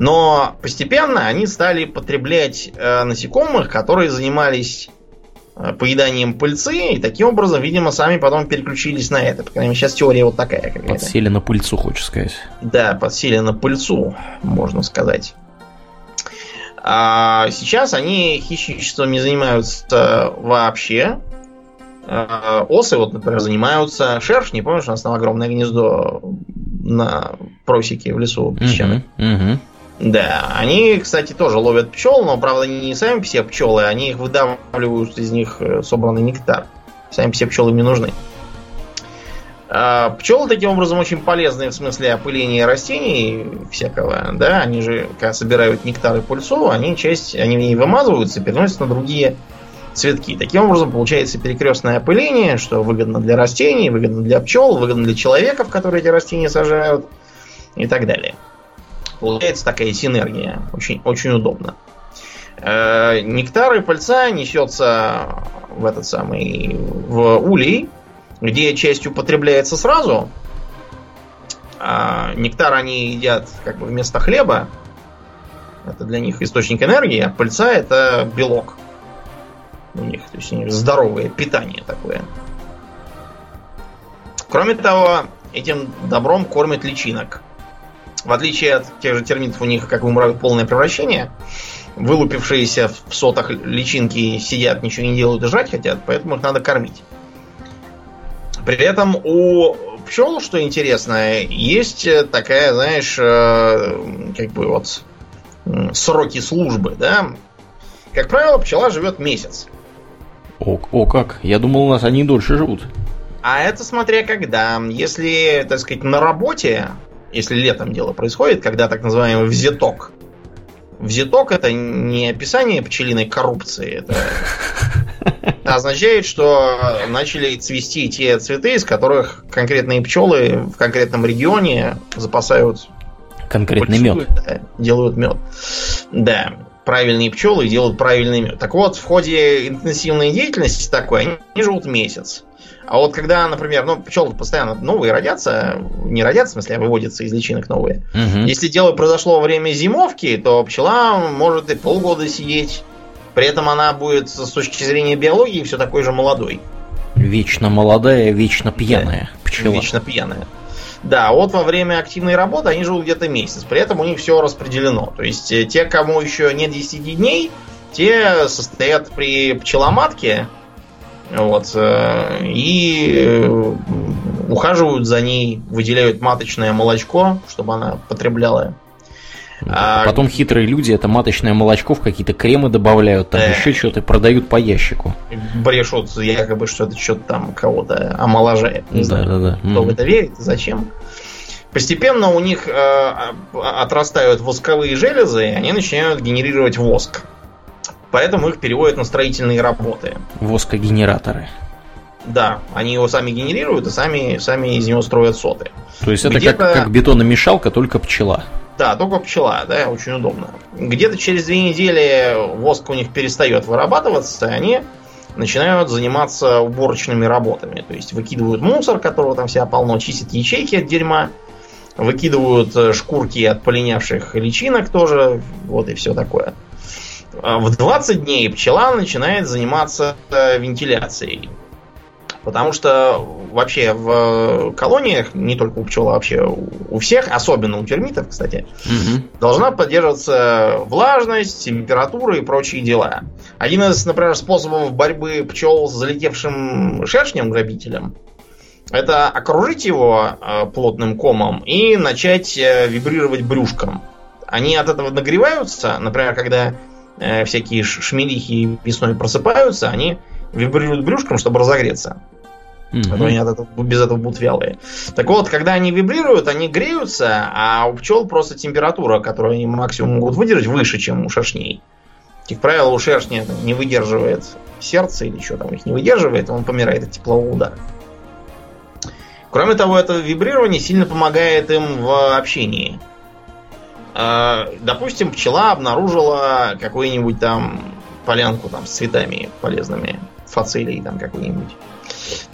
Но постепенно они стали потреблять э, насекомых, которые занимались э, поеданием пыльцы, и таким образом, видимо, сами потом переключились на это. По крайней мере, сейчас теория вот такая какая-то. Подсели на пыльцу, хочешь сказать. Да, подсели на пыльцу, можно сказать. А сейчас они хищничеством не занимаются вообще. А, осы, вот, например, занимаются. Шершни, помнишь, у нас там огромное гнездо на просеке в лесу песчаном. Uh-huh, uh-huh. Да, они, кстати, тоже ловят пчел, но, правда, не сами все пчелы, они их выдавливают из них э, собранный нектар. Сами все пчелы не нужны. А пчелы таким образом очень полезны в смысле опыления растений всякого, да, они же, когда собирают нектар и пыльцу, они часть, они в ней вымазываются и переносят на другие цветки. Таким образом получается перекрестное опыление, что выгодно для растений, выгодно для пчел, выгодно для человеков, которые эти растения сажают и так далее. Получается такая синергия. Очень, очень удобно. Э, нектар и пыльца несется в этот самый в улей, где часть употребляется сразу. А нектар они едят как бы вместо хлеба. Это для них источник энергии, а пыльца это белок. У них, то есть у них здоровое питание такое. Кроме того, этим добром кормят личинок. В отличие от тех же термитов, у них, как у муравьев, полное превращение. Вылупившиеся в сотах личинки сидят, ничего не делают и жрать хотят, поэтому их надо кормить. При этом у пчел, что интересно, есть такая, знаешь, э, как бы вот сроки службы, да. Как правило, пчела живет месяц. О, о как? Я думал, у нас они дольше живут. А это смотря когда. Если, так сказать, на работе, если летом дело происходит, когда так называемый взяток. Взяток это не описание пчелиной коррупции, это означает, что начали цвести те цветы, из которых конкретные пчелы в конкретном регионе запасают конкретный мед. Да, делают мед. Да, правильные пчелы делают правильный мед. Так вот, в ходе интенсивной деятельности такой, они живут месяц. А вот когда, например, ну, пчелы постоянно новые родятся, не родятся, в смысле, а выводятся из личинок новые. Угу. Если дело произошло во время зимовки, то пчела может и полгода сидеть. При этом она будет с точки зрения биологии все такой же молодой. Вечно молодая, вечно пьяная да, пчела. Вечно пьяная. Да, вот во время активной работы они живут где-то месяц. При этом у них все распределено. То есть э, те, кому еще нет 10 дней, те состоят при пчеломатке, Вот. Э, и ухаживают за ней, выделяют маточное молочко, чтобы она потребляла а... Потом хитрые люди это маточное молочко в какие-то кремы добавляют, там да. еще что-то продают по ящику. Брешут якобы, что это что-то там кого-то омоложает. Не да, знаю, да, да. кто mm-hmm. в это верит, зачем. Постепенно у них э, отрастают восковые железы, и они начинают генерировать воск. Поэтому их переводят на строительные работы. Воскогенераторы. Да, они его сами генерируют и сами, сами из него строят соты. То есть это как, как бетономешалка, только пчела. Да, только пчела, да, очень удобно. Где-то через две недели воск у них перестает вырабатываться, и они начинают заниматься уборочными работами. То есть выкидывают мусор, которого там вся полно, чистят ячейки от дерьма, выкидывают э, шкурки от полинявших личинок тоже, вот и все такое. А в 20 дней пчела начинает заниматься э, вентиляцией. Потому что вообще в колониях, не только у пчел, а вообще у всех, особенно у термитов, кстати, угу. должна поддерживаться влажность, температура и прочие дела. Один из, например, способов борьбы пчел с залетевшим шершнем-грабителем это окружить его э, плотным комом и начать э, вибрировать брюшком. Они от этого нагреваются, например, когда э, всякие шмелихи весной просыпаются, они вибрируют брюшком, чтобы разогреться. Mm-hmm. Они от этого, без этого будут вялые. Так вот, когда они вибрируют, они греются, а у пчел просто температура, которую они максимум могут выдержать, выше, чем у шершней. Как правило, у шершня не выдерживает сердце или что там их не выдерживает, он помирает от теплового удара. Кроме того, это вибрирование сильно помогает им в общении. А, допустим, пчела обнаружила какую-нибудь там полянку там с цветами полезными, фацелий там какой-нибудь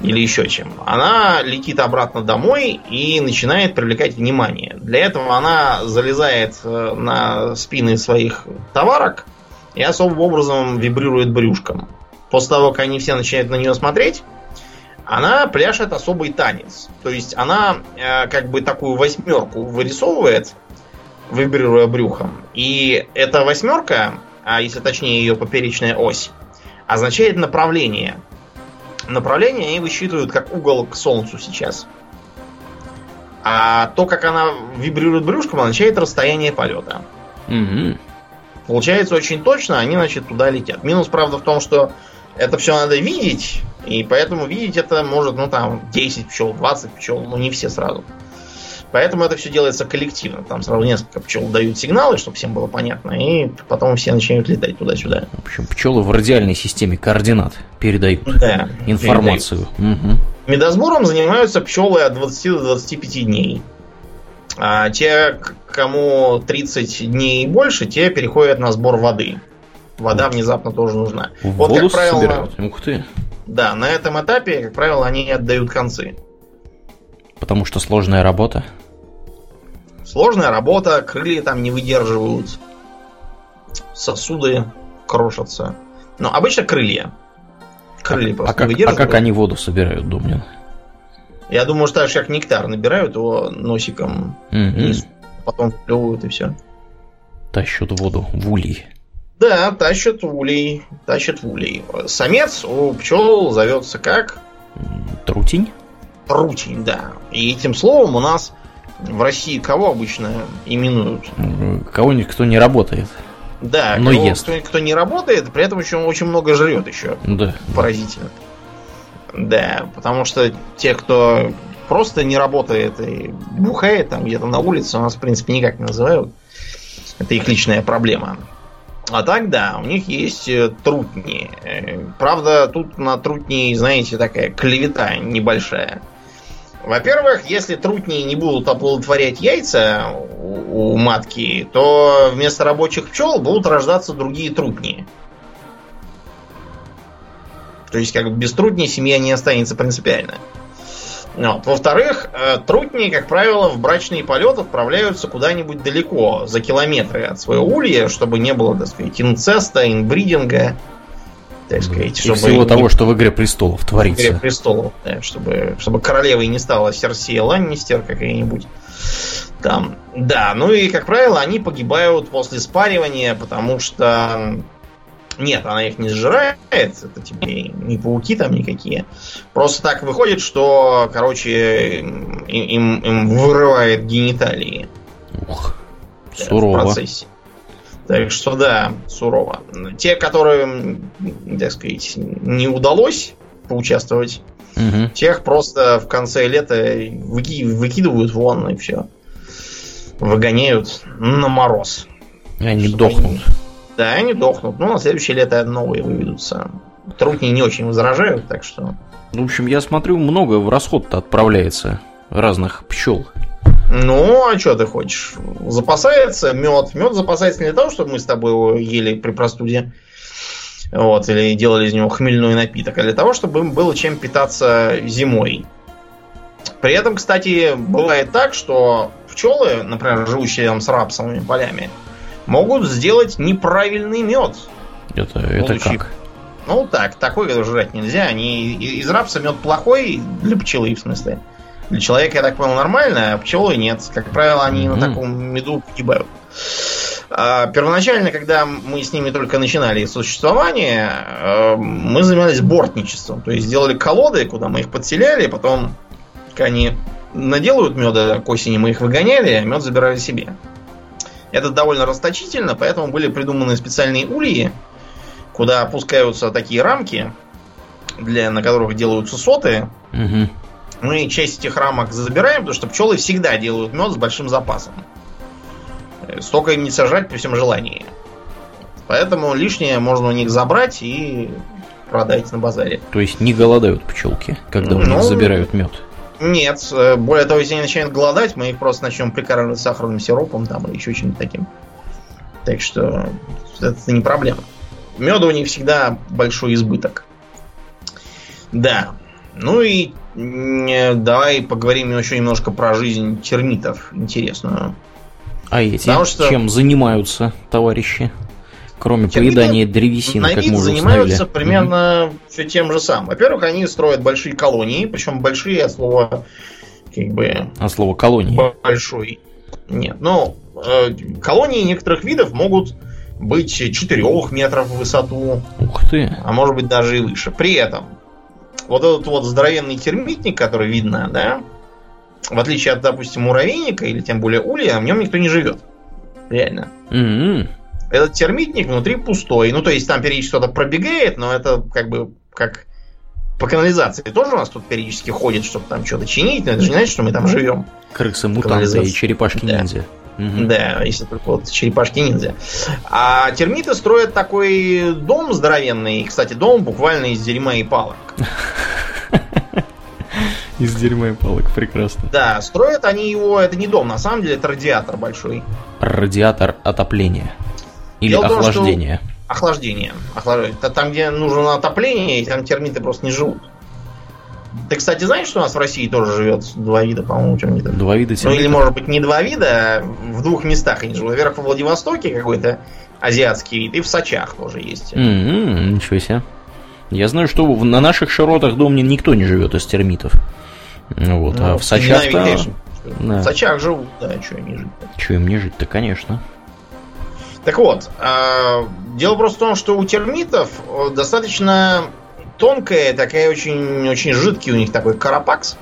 или еще чем. Она летит обратно домой и начинает привлекать внимание. Для этого она залезает э, на спины своих товарок и особым образом вибрирует брюшком. После того, как они все начинают на нее смотреть, она пляшет особый танец. То есть она э, как бы такую восьмерку вырисовывает, вибрируя брюхом. И эта восьмерка, а если точнее ее поперечная ось, означает направление направление они высчитывают как угол к Солнцу сейчас. А то, как она вибрирует брюшком, означает расстояние полета. Угу. Получается очень точно, они, значит, туда летят. Минус, правда, в том, что это все надо видеть, и поэтому видеть это может, ну, там, 10 пчел, 20 пчел, ну, не все сразу. Поэтому это все делается коллективно. Там сразу несколько пчел дают сигналы, чтобы всем было понятно, и потом все начинают летать туда-сюда. В общем, пчелы в радиальной системе координат передают да, информацию. Передают. Угу. Медосбором занимаются пчелы от 20 до 25 дней. А те, кому 30 дней и больше, те переходят на сбор воды. Вода внезапно тоже нужна. Вот, как правило, собирают. Ух ты. Да, на этом этапе, как правило, они отдают концы. Потому что сложная работа. Сложная работа, крылья там не выдерживают, сосуды крошатся. Но обычно крылья. Крылья а, просто а как, не выдерживают. А как они воду собирают, Думнин? Я думаю, что так же как нектар набирают его носиком mm-hmm. вниз, потом плевывают и все. Тащат воду в улей. Да, тащат в улей. Тащат в улей. Самец у пчел зовется как? Трутень. Трутень, да. И этим словом у нас в России кого обычно именуют? Кого-нибудь, кто не работает. Да, но кого, ест. Кто, кто не работает, при этом еще очень много жрет еще. Да. Поразительно. Да, потому что те, кто просто не работает и бухает там где-то на улице, у нас, в принципе, никак не называют. Это их личная проблема. А так, да, у них есть э, трутни. Э, правда, тут на трутни, знаете, такая клевета небольшая. Во-первых, если трутни не будут оплодотворять яйца у, у матки, то вместо рабочих пчел будут рождаться другие трутни. То есть, как бы без трутни семья не останется принципиально. Вот. Во-вторых, э, трутни, как правило, в брачные полеты отправляются куда-нибудь далеко, за километры от своего улья, чтобы не было, так сказать, инцеста, инбридинга так сказать. И всего не... того, что в «Игре престолов» творится. В «Игре престолов», да, чтобы, чтобы королевой не стала Серсия Ланнистер какая-нибудь. Там. Да, ну и, как правило, они погибают после спаривания, потому что Нет, она их не сжирает, это тебе не пауки там никакие. Просто так выходит, что, короче, им, им вырывает гениталии. Ух, сурово. В процессе. Так что да, сурово. Те, которым, так сказать, не удалось поучаствовать, угу. тех просто в конце лета выки выкидывают вон и все. Выгоняют на мороз. И они дохнут. Да, они дохнут. Ну, на следующее лето новые выведутся. Трутни не очень возражают, так что... В общем, я смотрю, много в расход-то отправляется разных пчел. Ну, а что ты хочешь? Запасается мед. Мед запасается не для того, чтобы мы с тобой его ели при простуде. Вот, или делали из него хмельной напиток, а для того, чтобы им было чем питаться зимой. При этом, кстати, бывает так, что пчелы, например, живущие там с рапсовыми полями, могут сделать неправильный мед. Это, это как? Ну так, такой жрать нельзя. Они из рапса мед плохой для пчелы, в смысле. Для человека, я так понял, нормально, а пчелы нет. Как правило, они mm-hmm. на таком меду погибают. А, первоначально, когда мы с ними только начинали существование, а, мы занимались бортничеством. То есть сделали колоды, куда мы их подселяли, потом, они наделают меда к осени, мы их выгоняли, а мед забирали себе. Это довольно расточительно, поэтому были придуманы специальные ульи, куда опускаются такие рамки, для, на которых делаются соты. Угу. Мы часть этих рамок забираем, потому что пчелы всегда делают мед с большим запасом. Столько им не сажать при всем желании. Поэтому лишнее можно у них забрать и продать на базаре. То есть не голодают пчелки, когда у ну, них забирают мед? Нет, э, более того, если они начинают голодать, мы их просто начнем прикармливать сахарным сиропом там или еще чем-то таким. Так что это не проблема. Меда у них всегда большой избыток. Да. Ну и давай поговорим еще немножко про жизнь термитов интересную. А эти что... чем занимаются, товарищи? Кроме Термиты поедания древесины, на как мы уже занимаются установили. примерно угу. все тем же самым. Во-первых, они строят большие колонии, причем большие от слова как бы... От слова колонии. Большой. Нет, ну, э, колонии некоторых видов могут быть 4 метров в высоту. Ух ты. А может быть даже и выше. При этом, вот этот вот здоровенный термитник, который видно, да, в отличие от, допустим, муравейника или тем более улья, в нем никто не живет. Реально. Mm-hmm. Этот термитник внутри пустой. Ну, то есть там периодически что-то пробегает, но это как бы как по канализации тоже у нас тут периодически ходит, чтобы там что-то чинить, но это же не значит, что мы там живем. Крысы мутанты и черепашки-ниндзя. Да. Угу. Да, если только вот черепашки ниндзя. А термиты строят такой дом здоровенный. Кстати, дом буквально из дерьма и палок. Из дерьма и палок, прекрасно. Да, строят они его, это не дом, на самом деле это радиатор большой. Радиатор отопления. Или Дело охлаждения. Том, охлаждение. охлаждение. Там, где нужно отопление, там термиты просто не живут. Ты, кстати, знаешь, что у нас в России тоже живет два вида, по-моему, термитов? Два вида? Ну, или, может быть, не два вида, а в двух местах они живут. Во-первых, в Владивостоке какой-то азиатский вид, и в Сочах тоже есть. Mm-hmm, ничего себе. Я знаю, что на наших широтах доме никто не живет из термитов. Вот, ну, а в Сочах да. В Сочах живут, да, что им не жить Что им не жить-то, конечно. Так вот, э, дело просто в том, что у термитов э, достаточно тонкая, такая очень, очень жидкий у них такой карапакс.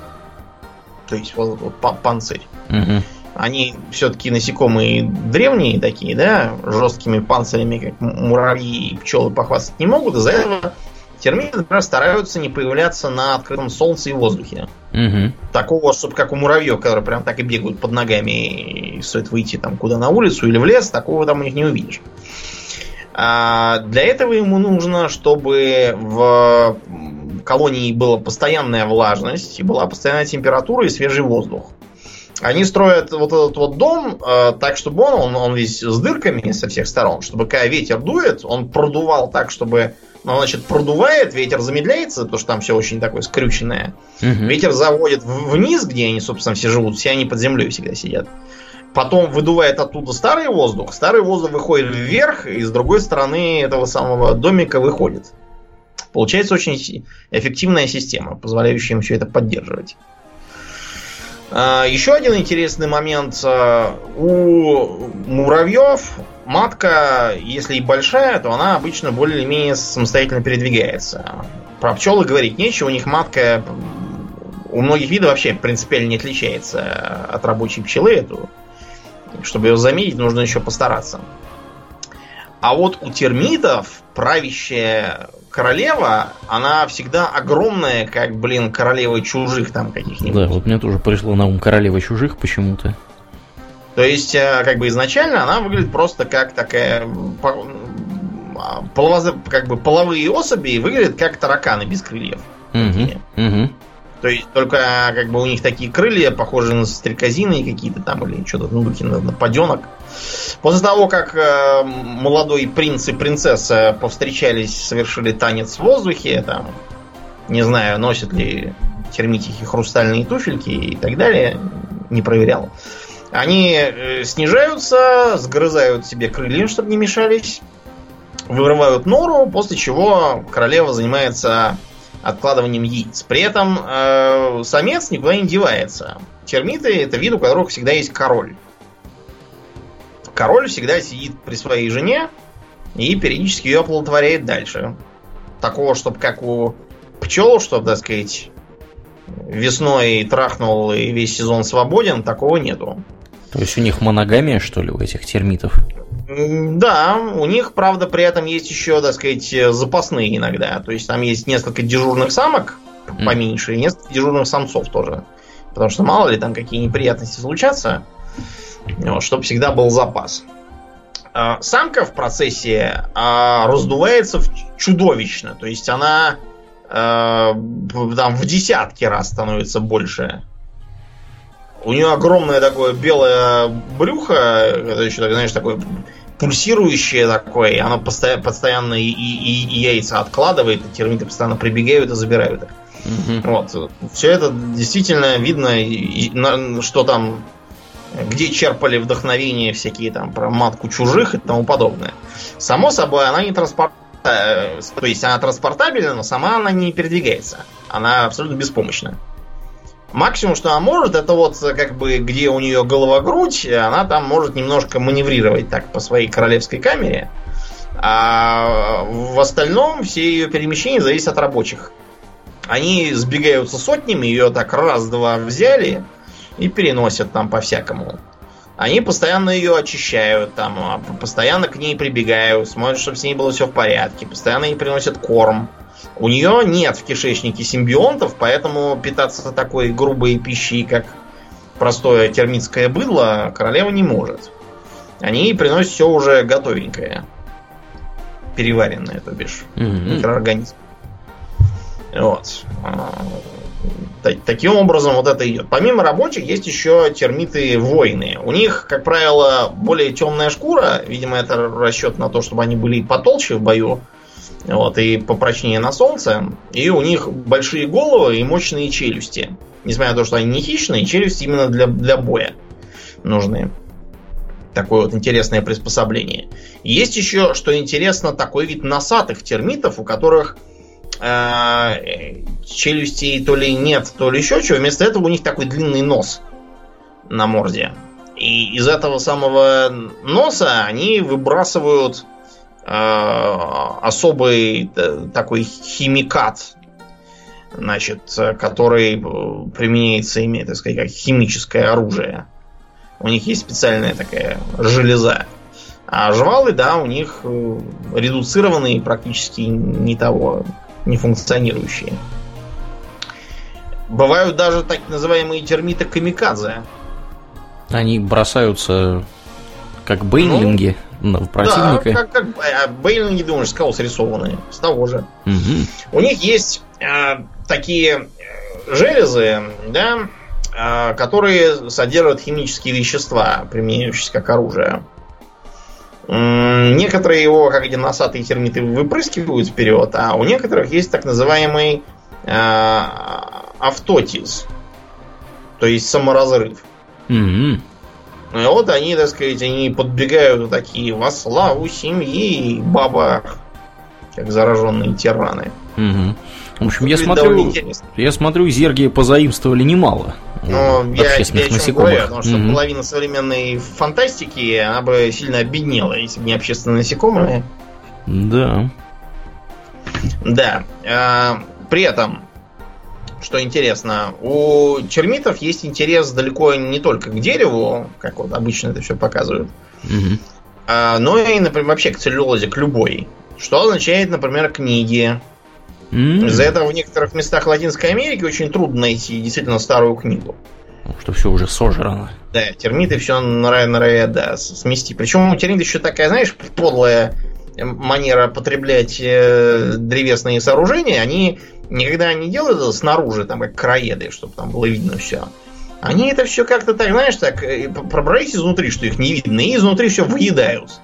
То есть вот, вот панцирь. Угу. Они все-таки насекомые древние такие, да, жесткими панцирями, как муравьи и пчелы похвастать не могут. Из-за этого термиты, например, стараются не появляться на открытом солнце и воздухе. Угу. Такого, чтобы как у муравьев, которые прям так и бегают под ногами, и стоит выйти там куда на улицу или в лес, такого там у них не увидишь. А для этого ему нужно, чтобы в колонии была постоянная влажность, и была постоянная температура и свежий воздух. Они строят вот этот вот дом э, так, чтобы он, он, он весь с дырками со всех сторон, чтобы когда ветер дует, он продувал так, чтобы ну, значит, продувает, ветер замедляется, потому что там все очень такое скрюченное. Угу. Ветер заводит вниз, где они, собственно, все живут, все они под землей всегда сидят. Потом выдувает оттуда старый воздух, старый воздух выходит вверх, и с другой стороны этого самого домика выходит. Получается очень эффективная система, позволяющая им все это поддерживать. А, еще один интересный момент. А, у муравьев матка, если и большая, то она обычно более-менее самостоятельно передвигается. Про пчелы говорить нечего, у них матка у многих видов вообще принципиально не отличается от рабочей пчелы. Эту. Чтобы ее заметить, нужно еще постараться. А вот у термитов правящая королева, она всегда огромная, как, блин, королева чужих там каких-нибудь. Да, вот мне тоже пришло на ум королева чужих почему-то. То есть, э, как бы изначально она выглядит просто как такая половоз... как бы половые особи выглядят как тараканы без крыльев. Угу, угу. То есть только как бы у них такие крылья, похожие на стрекозины какие-то там, или что-то ну, духе на, на. После того, как э, молодой принц и принцесса повстречались, совершили танец в воздухе, там, не знаю, носят ли термитихи хрустальные туфельки и так далее, не проверял. Они э, снижаются, сгрызают себе крылья, чтобы не мешались, вырывают нору, после чего королева занимается откладыванием яиц. При этом э, самец никуда не девается. Термиты это вид, у которых всегда есть король. Король всегда сидит при своей жене и периодически ее оплодотворяет дальше. Такого, чтобы как у пчел, чтобы, так сказать, весной трахнул и весь сезон свободен, такого нету. То есть у них моногамия, что ли, у этих термитов? Да, у них, правда, при этом есть еще, так сказать, запасные иногда. То есть там есть несколько дежурных самок поменьше и несколько дежурных самцов тоже. Потому что мало ли там какие неприятности случатся, вот, чтобы всегда был запас. А, самка в процессе а, раздувается чудовищно. То есть она а, там в десятки раз становится больше у нее огромное такое белое брюхо, это еще, знаешь, такое пульсирующее такое, оно постоянно, постоянно и, и, и яйца откладывает, и термиты постоянно прибегают и забирают их. Угу. Вот. Все это действительно видно, и, и, что там, где черпали вдохновение всякие там про матку чужих и тому подобное. Само собой, она не транспорт... Э, то есть она транспортабельна, но сама она не передвигается. Она абсолютно беспомощна. Максимум, что она может, это вот как бы где у нее голова-грудь, она там может немножко маневрировать так по своей королевской камере. А в остальном все ее перемещения зависят от рабочих. Они сбегаются сотнями, ее так раз-два взяли и переносят там по-всякому. Они постоянно ее очищают, там, а, постоянно к ней прибегают, смотрят, чтобы с ней было все в порядке, постоянно ей приносят корм. У нее нет в кишечнике симбионтов, поэтому питаться такой грубой пищей, как простое термитское быдло, королева не может. Они приносят все уже готовенькое. Переваренное, то бишь. Mm-hmm. Микроорганизм. Вот. А, таким образом вот это идет. Помимо рабочих есть еще термиты воины. У них, как правило, более темная шкура. Видимо, это расчет на то, чтобы они были потолще в бою. Вот, и попрочнее на солнце. И у них большие головы и мощные челюсти. Несмотря на то, что они не хищные, челюсти именно для, для боя нужны. Такое вот интересное приспособление. Есть еще, что интересно, такой вид носатых термитов, у которых э, челюстей то ли нет, то ли еще чего. Вместо этого у них такой длинный нос на морде. И из этого самого носа они выбрасывают особый э, такой химикат, значит, который э, применяется ими, так сказать, как химическое оружие. У них есть специальная такая железа. А жвалы, да, у них редуцированные, практически не того, не функционирующие. Бывают даже так называемые термиты камикадзе. Они бросаются как бейнлинги. Ну, в противника. Да, как, как а Бейлин, не думаешь, скал срисованные. С того же. Угу. У них есть э, такие железы, да, э, которые содержат химические вещества, применяющиеся как оружие. Некоторые его, как эти носатые термиты, выпрыскивают вперед, а у некоторых есть так называемый э, автотиз, то есть саморазрыв. Mm-hmm. Ну и вот они, так сказать, они подбегают такие во славу семьи, баба как зараженные тираны. Угу. В общем, я смотрю, я смотрю, зерги позаимствовали немало. Но я, я насекомых. Говорю, потому что угу. половина современной фантастики, она бы сильно обеднела, если бы не общественные насекомые. Да. Да. А, при этом, что интересно, у термитов есть интерес далеко не только к дереву, как вот обычно это все показывают, угу. а, но и, например, вообще к целлюлозе, к любой. Что означает, например, книги, Mm. Из-за этого в некоторых местах Латинской Америки очень трудно найти действительно старую книгу. Что все уже сожрано. Да, термиты все норовят, да, смести. Причем у термитов еще такая, знаешь, подлая манера потреблять э, древесные сооружения. Они никогда не делают это снаружи, там, как краеды, чтобы там было видно все. Они это все как-то так, знаешь, так э, пробрались изнутри, что их не видно, и изнутри все выедают.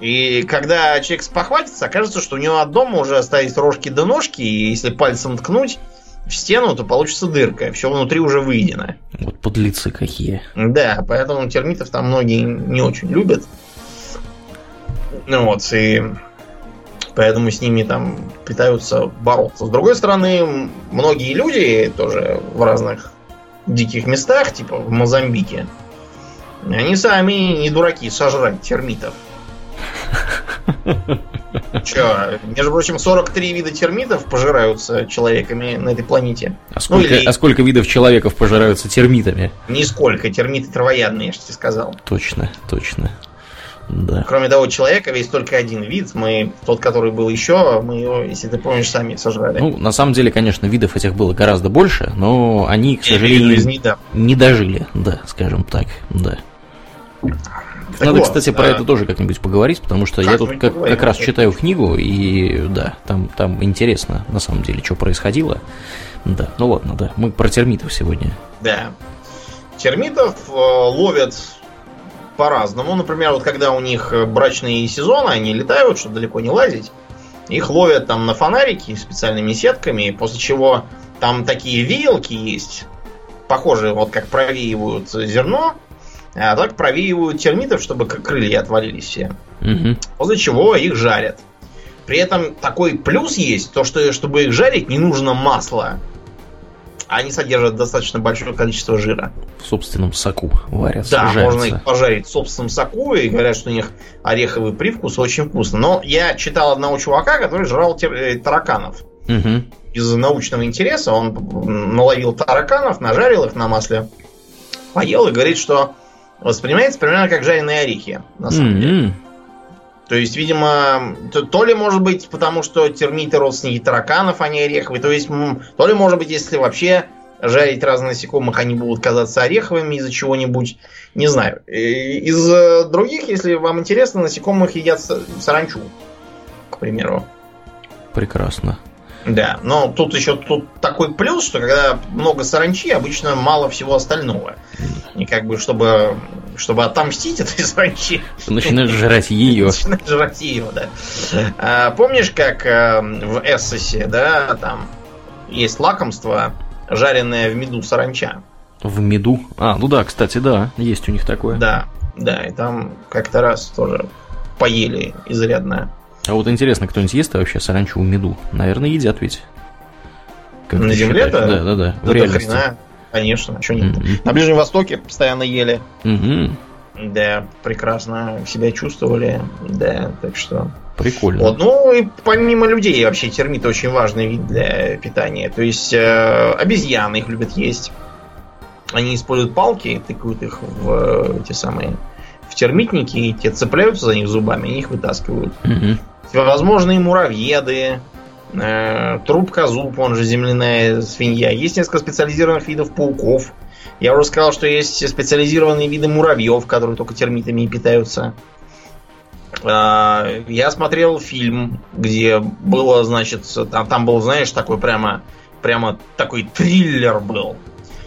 И когда человек спохватится, окажется, что у него от дома уже остались рожки до ножки, и если пальцем ткнуть в стену, то получится дырка. Все внутри уже выедено. Вот подлецы какие. Да, поэтому термитов там многие не очень любят. Ну вот, и поэтому с ними там пытаются бороться. С другой стороны, многие люди тоже в разных диких местах, типа в Мозамбике, они сами не дураки сожрать термитов. Че, между прочим, 43 вида термитов пожираются человеками на этой планете. А сколько, ну, или... а сколько видов человеков пожираются термитами? Нисколько, термиты травоядные, я же тебе сказал. Точно, точно. Да. Кроме того, человека весь только один вид. Мы, тот, который был еще, мы его, если ты помнишь, сами сожрали. Ну, на самом деле, конечно, видов этих было гораздо больше, но они, к сожалению, не дожили, да, скажем так, да. Так Надо, вот, кстати, про это тоже как-нибудь поговорить, потому что я тут как, как раз читаю книгу, и да, там, там интересно, на самом деле, что происходило. Да, ну ладно, да, мы про термитов сегодня. Да. Термитов э, ловят по-разному. Например, вот когда у них брачные сезоны, они летают, чтобы далеко не лазить. Их ловят там на фонарики специальными сетками, после чего там такие веялки есть, похожие, вот как провеивают зерно, а так провеивают термитов, чтобы крылья отвалились все. Угу. После чего их жарят. При этом такой плюс есть, то что чтобы их жарить, не нужно масла. Они содержат достаточно большое количество жира. В собственном соку варятся. Да, жарятся. можно их пожарить в собственном соку, и говорят, что у них ореховый привкус очень вкусно. Но я читал одного чувака, который жрал э, тараканов. Угу. Из научного интереса он наловил тараканов, нажарил их на масле, поел и говорит, что воспринимается примерно как жареные орехи, на самом mm-hmm. деле. То есть, видимо, то, то ли может быть потому, что термиты родственники тараканов, а не ореховые, то есть, то ли может быть, если вообще жарить разных насекомых, они будут казаться ореховыми из-за чего-нибудь, не знаю. Из э, других, если вам интересно, насекомых едят саранчу, к примеру. Прекрасно. Да, но тут еще тут такой плюс, что когда много саранчи, обычно мало всего остального. И как бы, чтобы, чтобы отомстить этой саранчи... Начинаешь жрать ее. Начинаешь жрать ее, да. А, помнишь, как а, в Эссосе, да, там есть лакомство, жареное в меду саранча? В меду? А, ну да, кстати, да, есть у них такое. Да, да, и там как-то раз тоже поели изрядно. А вот интересно, кто-нибудь ест вообще саранчу в меду? Наверное, едят ведь. Как На земле-то? Да, да, да. В реальности. Хрена. Конечно, а что нет? Mm-hmm. На Ближнем Востоке постоянно ели. Mm-hmm. Да, прекрасно себя чувствовали. Да, так что. Прикольно. Вот, ну и помимо людей вообще термиты очень важный вид для питания. То есть э, обезьяны их любят есть. Они используют палки, тыкают их в э, эти самые в термитники, и те цепляются за них зубами, и их вытаскивают. Угу. Всевозможные муравьеды, э, трубка-зуб, он же земляная свинья. Есть несколько специализированных видов пауков. Я уже сказал, что есть специализированные виды муравьев, которые только термитами и питаются. Э, я смотрел фильм, где было, значит, там, там был, знаешь, такой прямо, прямо такой триллер был.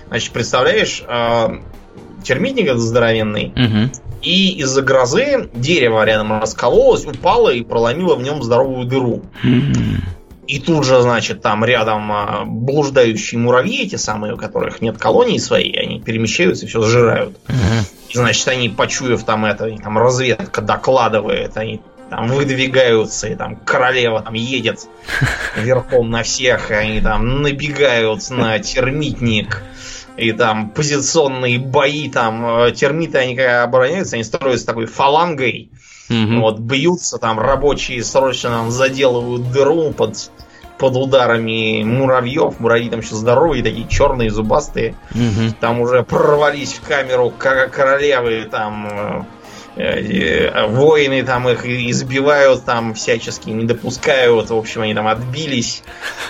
Значит, представляешь, э, термитник этот здоровенный, угу. И из-за грозы дерево рядом раскололось, упало и проломило в нем здоровую дыру. И тут же, значит, там рядом а, блуждающие муравьи, эти самые, у которых нет колонии своей, они перемещаются и все сжирают. И, значит, они, почуяв там это, там разведка докладывает, они там выдвигаются, и там королева там едет верхом на всех, и они там набегают на термитник, и там позиционные бои, там э, термиты, они когда обороняются, они строятся такой фалангой, угу. вот, бьются, там рабочие срочно там заделывают дыру под под ударами муравьев. Муравьи там еще здоровые, такие черные, зубастые. Угу. Там уже прорвались в камеру королевы, там э, воины там их избивают, там всячески не допускают. В общем, они там отбились.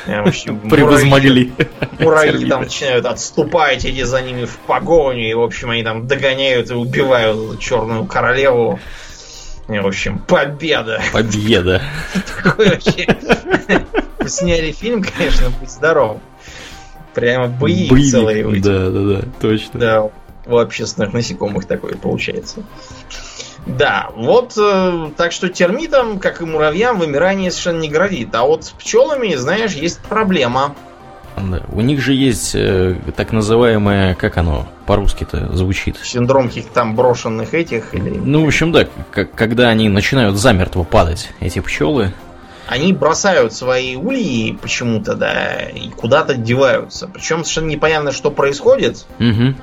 Э, общем, Превозмогли. Муравьи там начинают отступать, эти за ними в погоню. И, в общем, они там догоняют и убивают черную королеву. И, в общем, победа. Победа. Сняли фильм, конечно, будь здоров. Прямо бои целые. Да, да, да, точно. Да, у общественных насекомых такое получается. Да, вот э, так что термитам, как и муравьям, вымирание совершенно не грозит. А вот с пчелами, знаешь, есть проблема. Да. У них же есть э, так называемое, как оно по-русски-то звучит? Синдром каких-то там брошенных этих или. Ну, в общем, да, когда они начинают замертво падать, эти пчелы, они бросают свои ульи почему-то, да, и куда-то деваются. Причем совершенно непонятно, что происходит. Угу.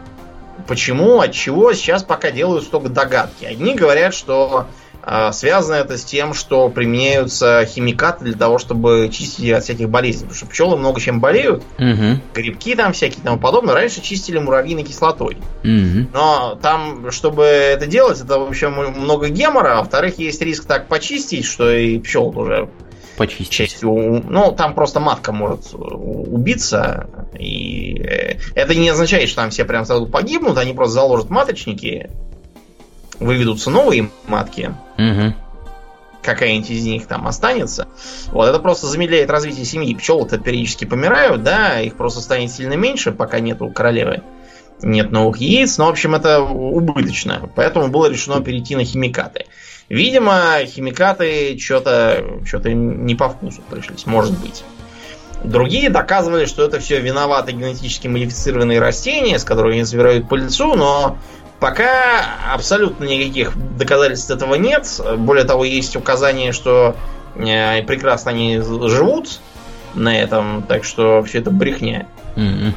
Почему, от чего, сейчас пока делают только догадки. Одни говорят, что э, связано это с тем, что применяются химикаты для того, чтобы чистить от всяких болезней. Потому что пчелы много чем болеют. Угу. Грибки там всякие и тому подобное. Раньше чистили муравьиной кислотой. Угу. Но там, чтобы это делать, это, в общем, много гемора. А во-вторых, есть риск так почистить, что и пчел уже почистить. Частью, ну, там просто матка может убиться. И э, это не означает, что там все прям сразу погибнут, они просто заложат маточники, выведутся новые матки. Угу. Какая-нибудь из них там останется. Вот, это просто замедляет развитие семьи. Пчелы-то периодически помирают, да, их просто станет сильно меньше, пока нету королевы нет новых яиц. Но, в общем, это убыточно. Поэтому было решено перейти на химикаты. Видимо, химикаты что-то что не по вкусу пришлись, может быть. Другие доказывали, что это все виноваты генетически модифицированные растения, с которыми они собирают пыльцу, но пока абсолютно никаких доказательств этого нет. Более того, есть указание, что э, прекрасно они живут на этом, так что все это брехня. Mm-hmm.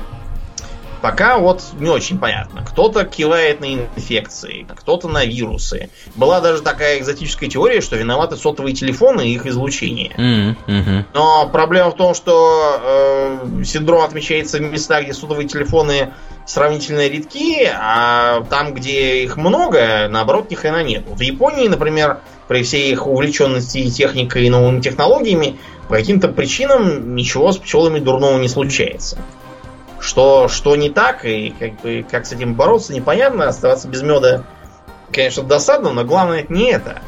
Пока вот не очень понятно. Кто-то кивает на инфекции, кто-то на вирусы. Была даже такая экзотическая теория, что виноваты сотовые телефоны и их излучение. Mm-hmm. Но проблема в том, что э, синдром отмечается в местах, где сотовые телефоны сравнительно редки, а там, где их много, наоборот, ни хрена нет. В Японии, например, при всей их увлеченности техникой и новыми технологиями, по каким-то причинам ничего с пчелами дурного не случается. Что, что не так и как, бы, как с этим бороться, непонятно. Оставаться без меда, конечно, досадно, но главное это не это.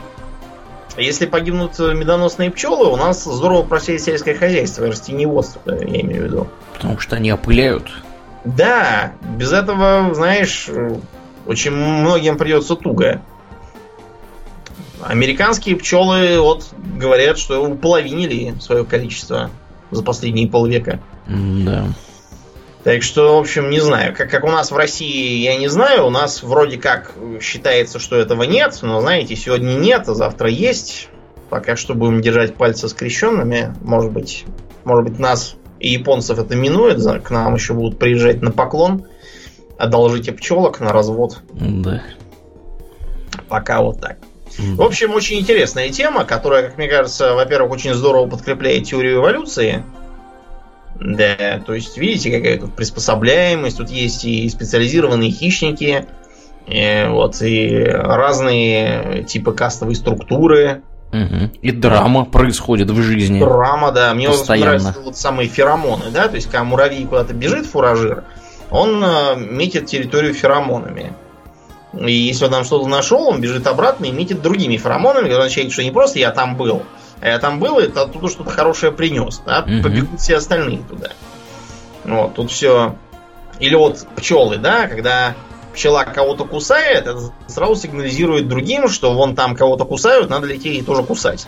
Если погибнут медоносные пчелы, у нас здорово просеет сельское хозяйство растениеводство, я имею в виду. Потому что они опыляют. Да, без этого, знаешь, очень многим придется туго. Американские пчелы вот говорят, что уполовинили свое количество за последние полвека. Да. Так что, в общем, не знаю. Как, как у нас в России, я не знаю. У нас вроде как считается, что этого нет. Но, знаете, сегодня нет, а завтра есть. Пока что будем держать пальцы скрещенными. Может быть, может быть нас и японцев это минует. К нам еще будут приезжать на поклон. Одолжите пчелок на развод. Да. Пока вот так. В общем, очень интересная тема, которая, как мне кажется, во-первых, очень здорово подкрепляет теорию эволюции. Да, то есть, видите, какая тут приспособляемость, тут есть и специализированные хищники, и, э, вот, и разные типы кастовой структуры. Угу. И драма происходит в жизни. Драма, да. Мне Постоянно. нравятся вот самые феромоны, да, то есть, когда муравей куда-то бежит, фуражир, он э, метит территорию феромонами. И если он там что-то нашел, он бежит обратно и метит другими феромонами, который означает, что не просто я там был, я там был, и оттуда что-то хорошее принес. Да? Угу. Побегут все остальные туда. Вот, тут все. Или вот пчелы, да, когда пчела кого-то кусает, это сразу сигнализирует другим, что вон там кого-то кусают, надо лететь и тоже кусать.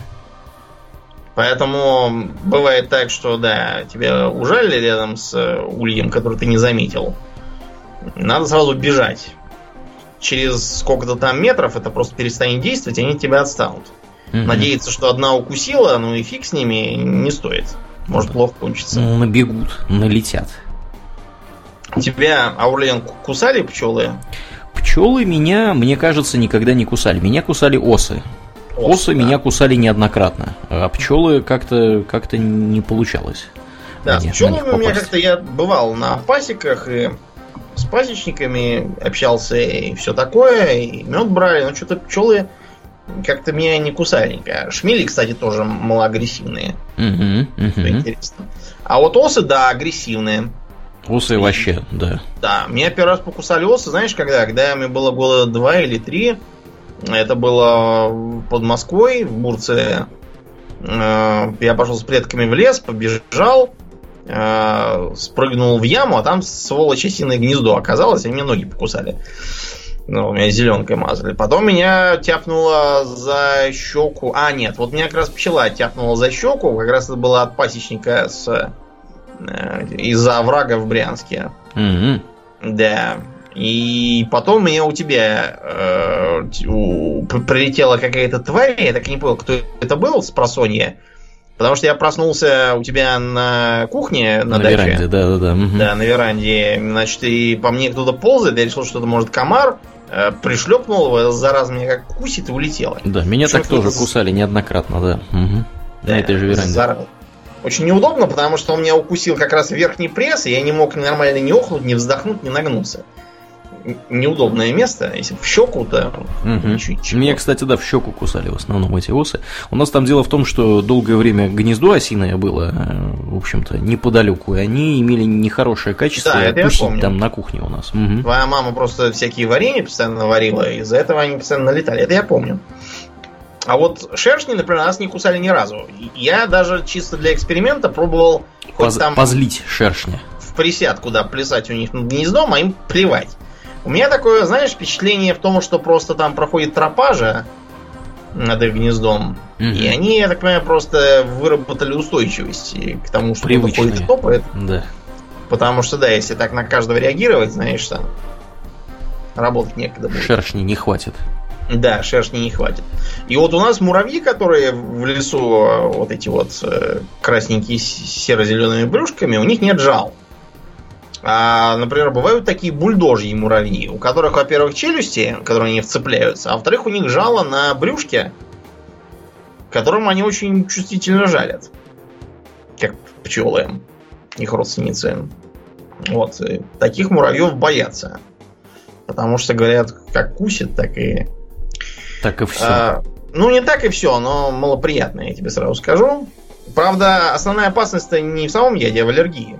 Поэтому бывает так, что да, тебя ужали рядом с э, ульем, который ты не заметил. Надо сразу бежать. Через сколько-то там метров это просто перестанет действовать, и они тебя отстанут. Угу. Надеяться, что одна укусила, ну и фиг с ними, не стоит. Может плохо кончиться. Набегут, налетят. Тебя, Аурлен, кусали пчелы? Пчелы меня, мне кажется, никогда не кусали. Меня кусали осы. Осы, осы да. меня кусали неоднократно, а пчелы как-то как не получалось. Да, с пчелами у меня как-то я бывал на пасеках и с пасечниками общался и все такое, и мед брали, но что-то пчелы как-то меня не кусали. Шмели, кстати, тоже малоагрессивные. Угу, угу. Интересно. А вот осы, да, агрессивные. Осы и, вообще, да. Да, меня первый раз покусали осы, знаешь, когда? Когда мне было года два или три. Это было под Москвой, в Бурции. Э, я пошел с предками в лес, побежал, э, спрыгнул в яму, а там сволочь осиное гнездо оказалось, и мне ноги покусали. Ну, меня зеленкой мазали. Потом меня тяпнуло за щеку. А, нет, вот меня как раз пчела тяпнула за щеку. Как раз это было от пасечника с э, из-за оврага в Брянске. Mm-hmm. Да. И потом меня у тебя э, у, прилетела какая-то тварь, я так и не понял, кто это был с просонья. Потому что я проснулся у тебя на кухне на, на даче. веранде, да, да, да. Угу. Да, на веранде. Значит, и по мне кто-то ползает, я решил, что это может комар. Э, пришлепнул его, зараза меня как кусит и улетела. Да, меня так тоже кусали неоднократно, да. Угу. Да, на этой же веранде. Зараза. Очень неудобно, потому что он меня укусил как раз верхний пресс, и я не мог нормально ни охнуть, ни вздохнуть, ни нагнуться неудобное место, если в щеку, то угу. ничего, Меня, кстати, да, в щеку кусали в основном эти осы. У нас там дело в том, что долгое время гнездо осиное было, э, в общем-то, неподалеку, и они имели нехорошее качество да, это я помню. там на кухне у нас. Угу. Твоя мама просто всякие варенья постоянно варила, и из-за этого они постоянно налетали. Это я помню. А вот шершни, например, нас не кусали ни разу. Я даже чисто для эксперимента пробовал Поз, хоть там... Позлить шершня. В присядку, да, плясать у них над гнездом, а им плевать. У меня такое, знаешь, впечатление в том, что просто там проходит тропажа над их гнездом. Угу. И они, я так понимаю, просто выработали устойчивость к тому, что Привычные. ходит и топает. Да. Потому что, да, если так на каждого реагировать, знаешь, там работать некогда будет. Шершни не хватит. Да, шершни не хватит. И вот у нас муравьи, которые в лесу вот эти вот э, красненькие с серо-зелеными брюшками, у них нет жал. А, например, бывают такие бульдожьи муравьи, у которых, во-первых, челюсти, которые они вцепляются, а во-вторых, у них жало на брюшке, которым они очень чувствительно жалят. Как пчелы, их родственницы. Вот. И таких муравьев боятся. Потому что, говорят, как кусит, так и... Так и все. А, ну, не так и все, но малоприятно, я тебе сразу скажу. Правда, основная опасность не в самом яде, а в аллергии.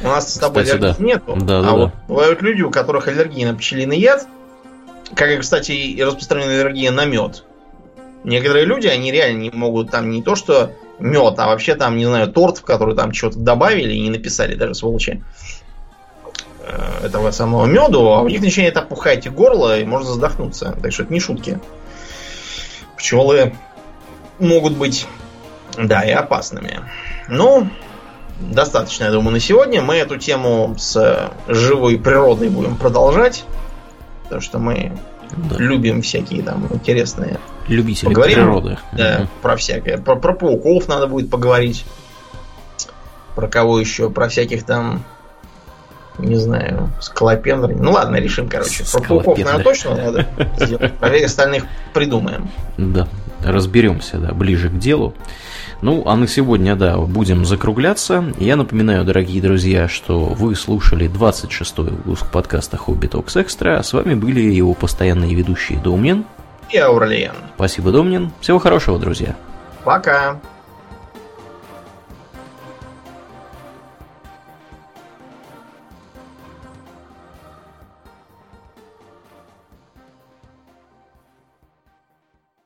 У нас с тобой кстати, аллергии да. нету. Да, а да, вот бывают люди, у которых аллергия на пчелиный яд, как и, кстати, и распространенная аллергия на мед. Некоторые люди, они реально не могут там не то, что мед, а вообще там, не знаю, торт, в который там что-то добавили и не написали даже сволочи э, этого самого меду, а у них начинает опухать горло и можно задохнуться. Так что это не шутки. Пчелы могут быть, да, и опасными. Ну, достаточно, я думаю, на сегодня. Мы эту тему с живой природой будем продолжать. Потому что мы да. любим всякие там интересные. Любители Поговорим, природы. Да, угу. про всякое. Про, про пауков надо будет поговорить. Про кого еще? Про всяких там не знаю, скалопендры. Ну ладно, решим, короче. Про пауков, наверное, точно надо сделать. Про остальных придумаем. Да, разберемся, да, ближе к делу. Ну, а на сегодня, да, будем закругляться. Я напоминаю, дорогие друзья, что вы слушали 26-й выпуск подкаста Хобби Токс Экстра. А с вами были его постоянные ведущие Домнин и Аурлиен. Спасибо, Домнин. Всего хорошего, друзья. Пока.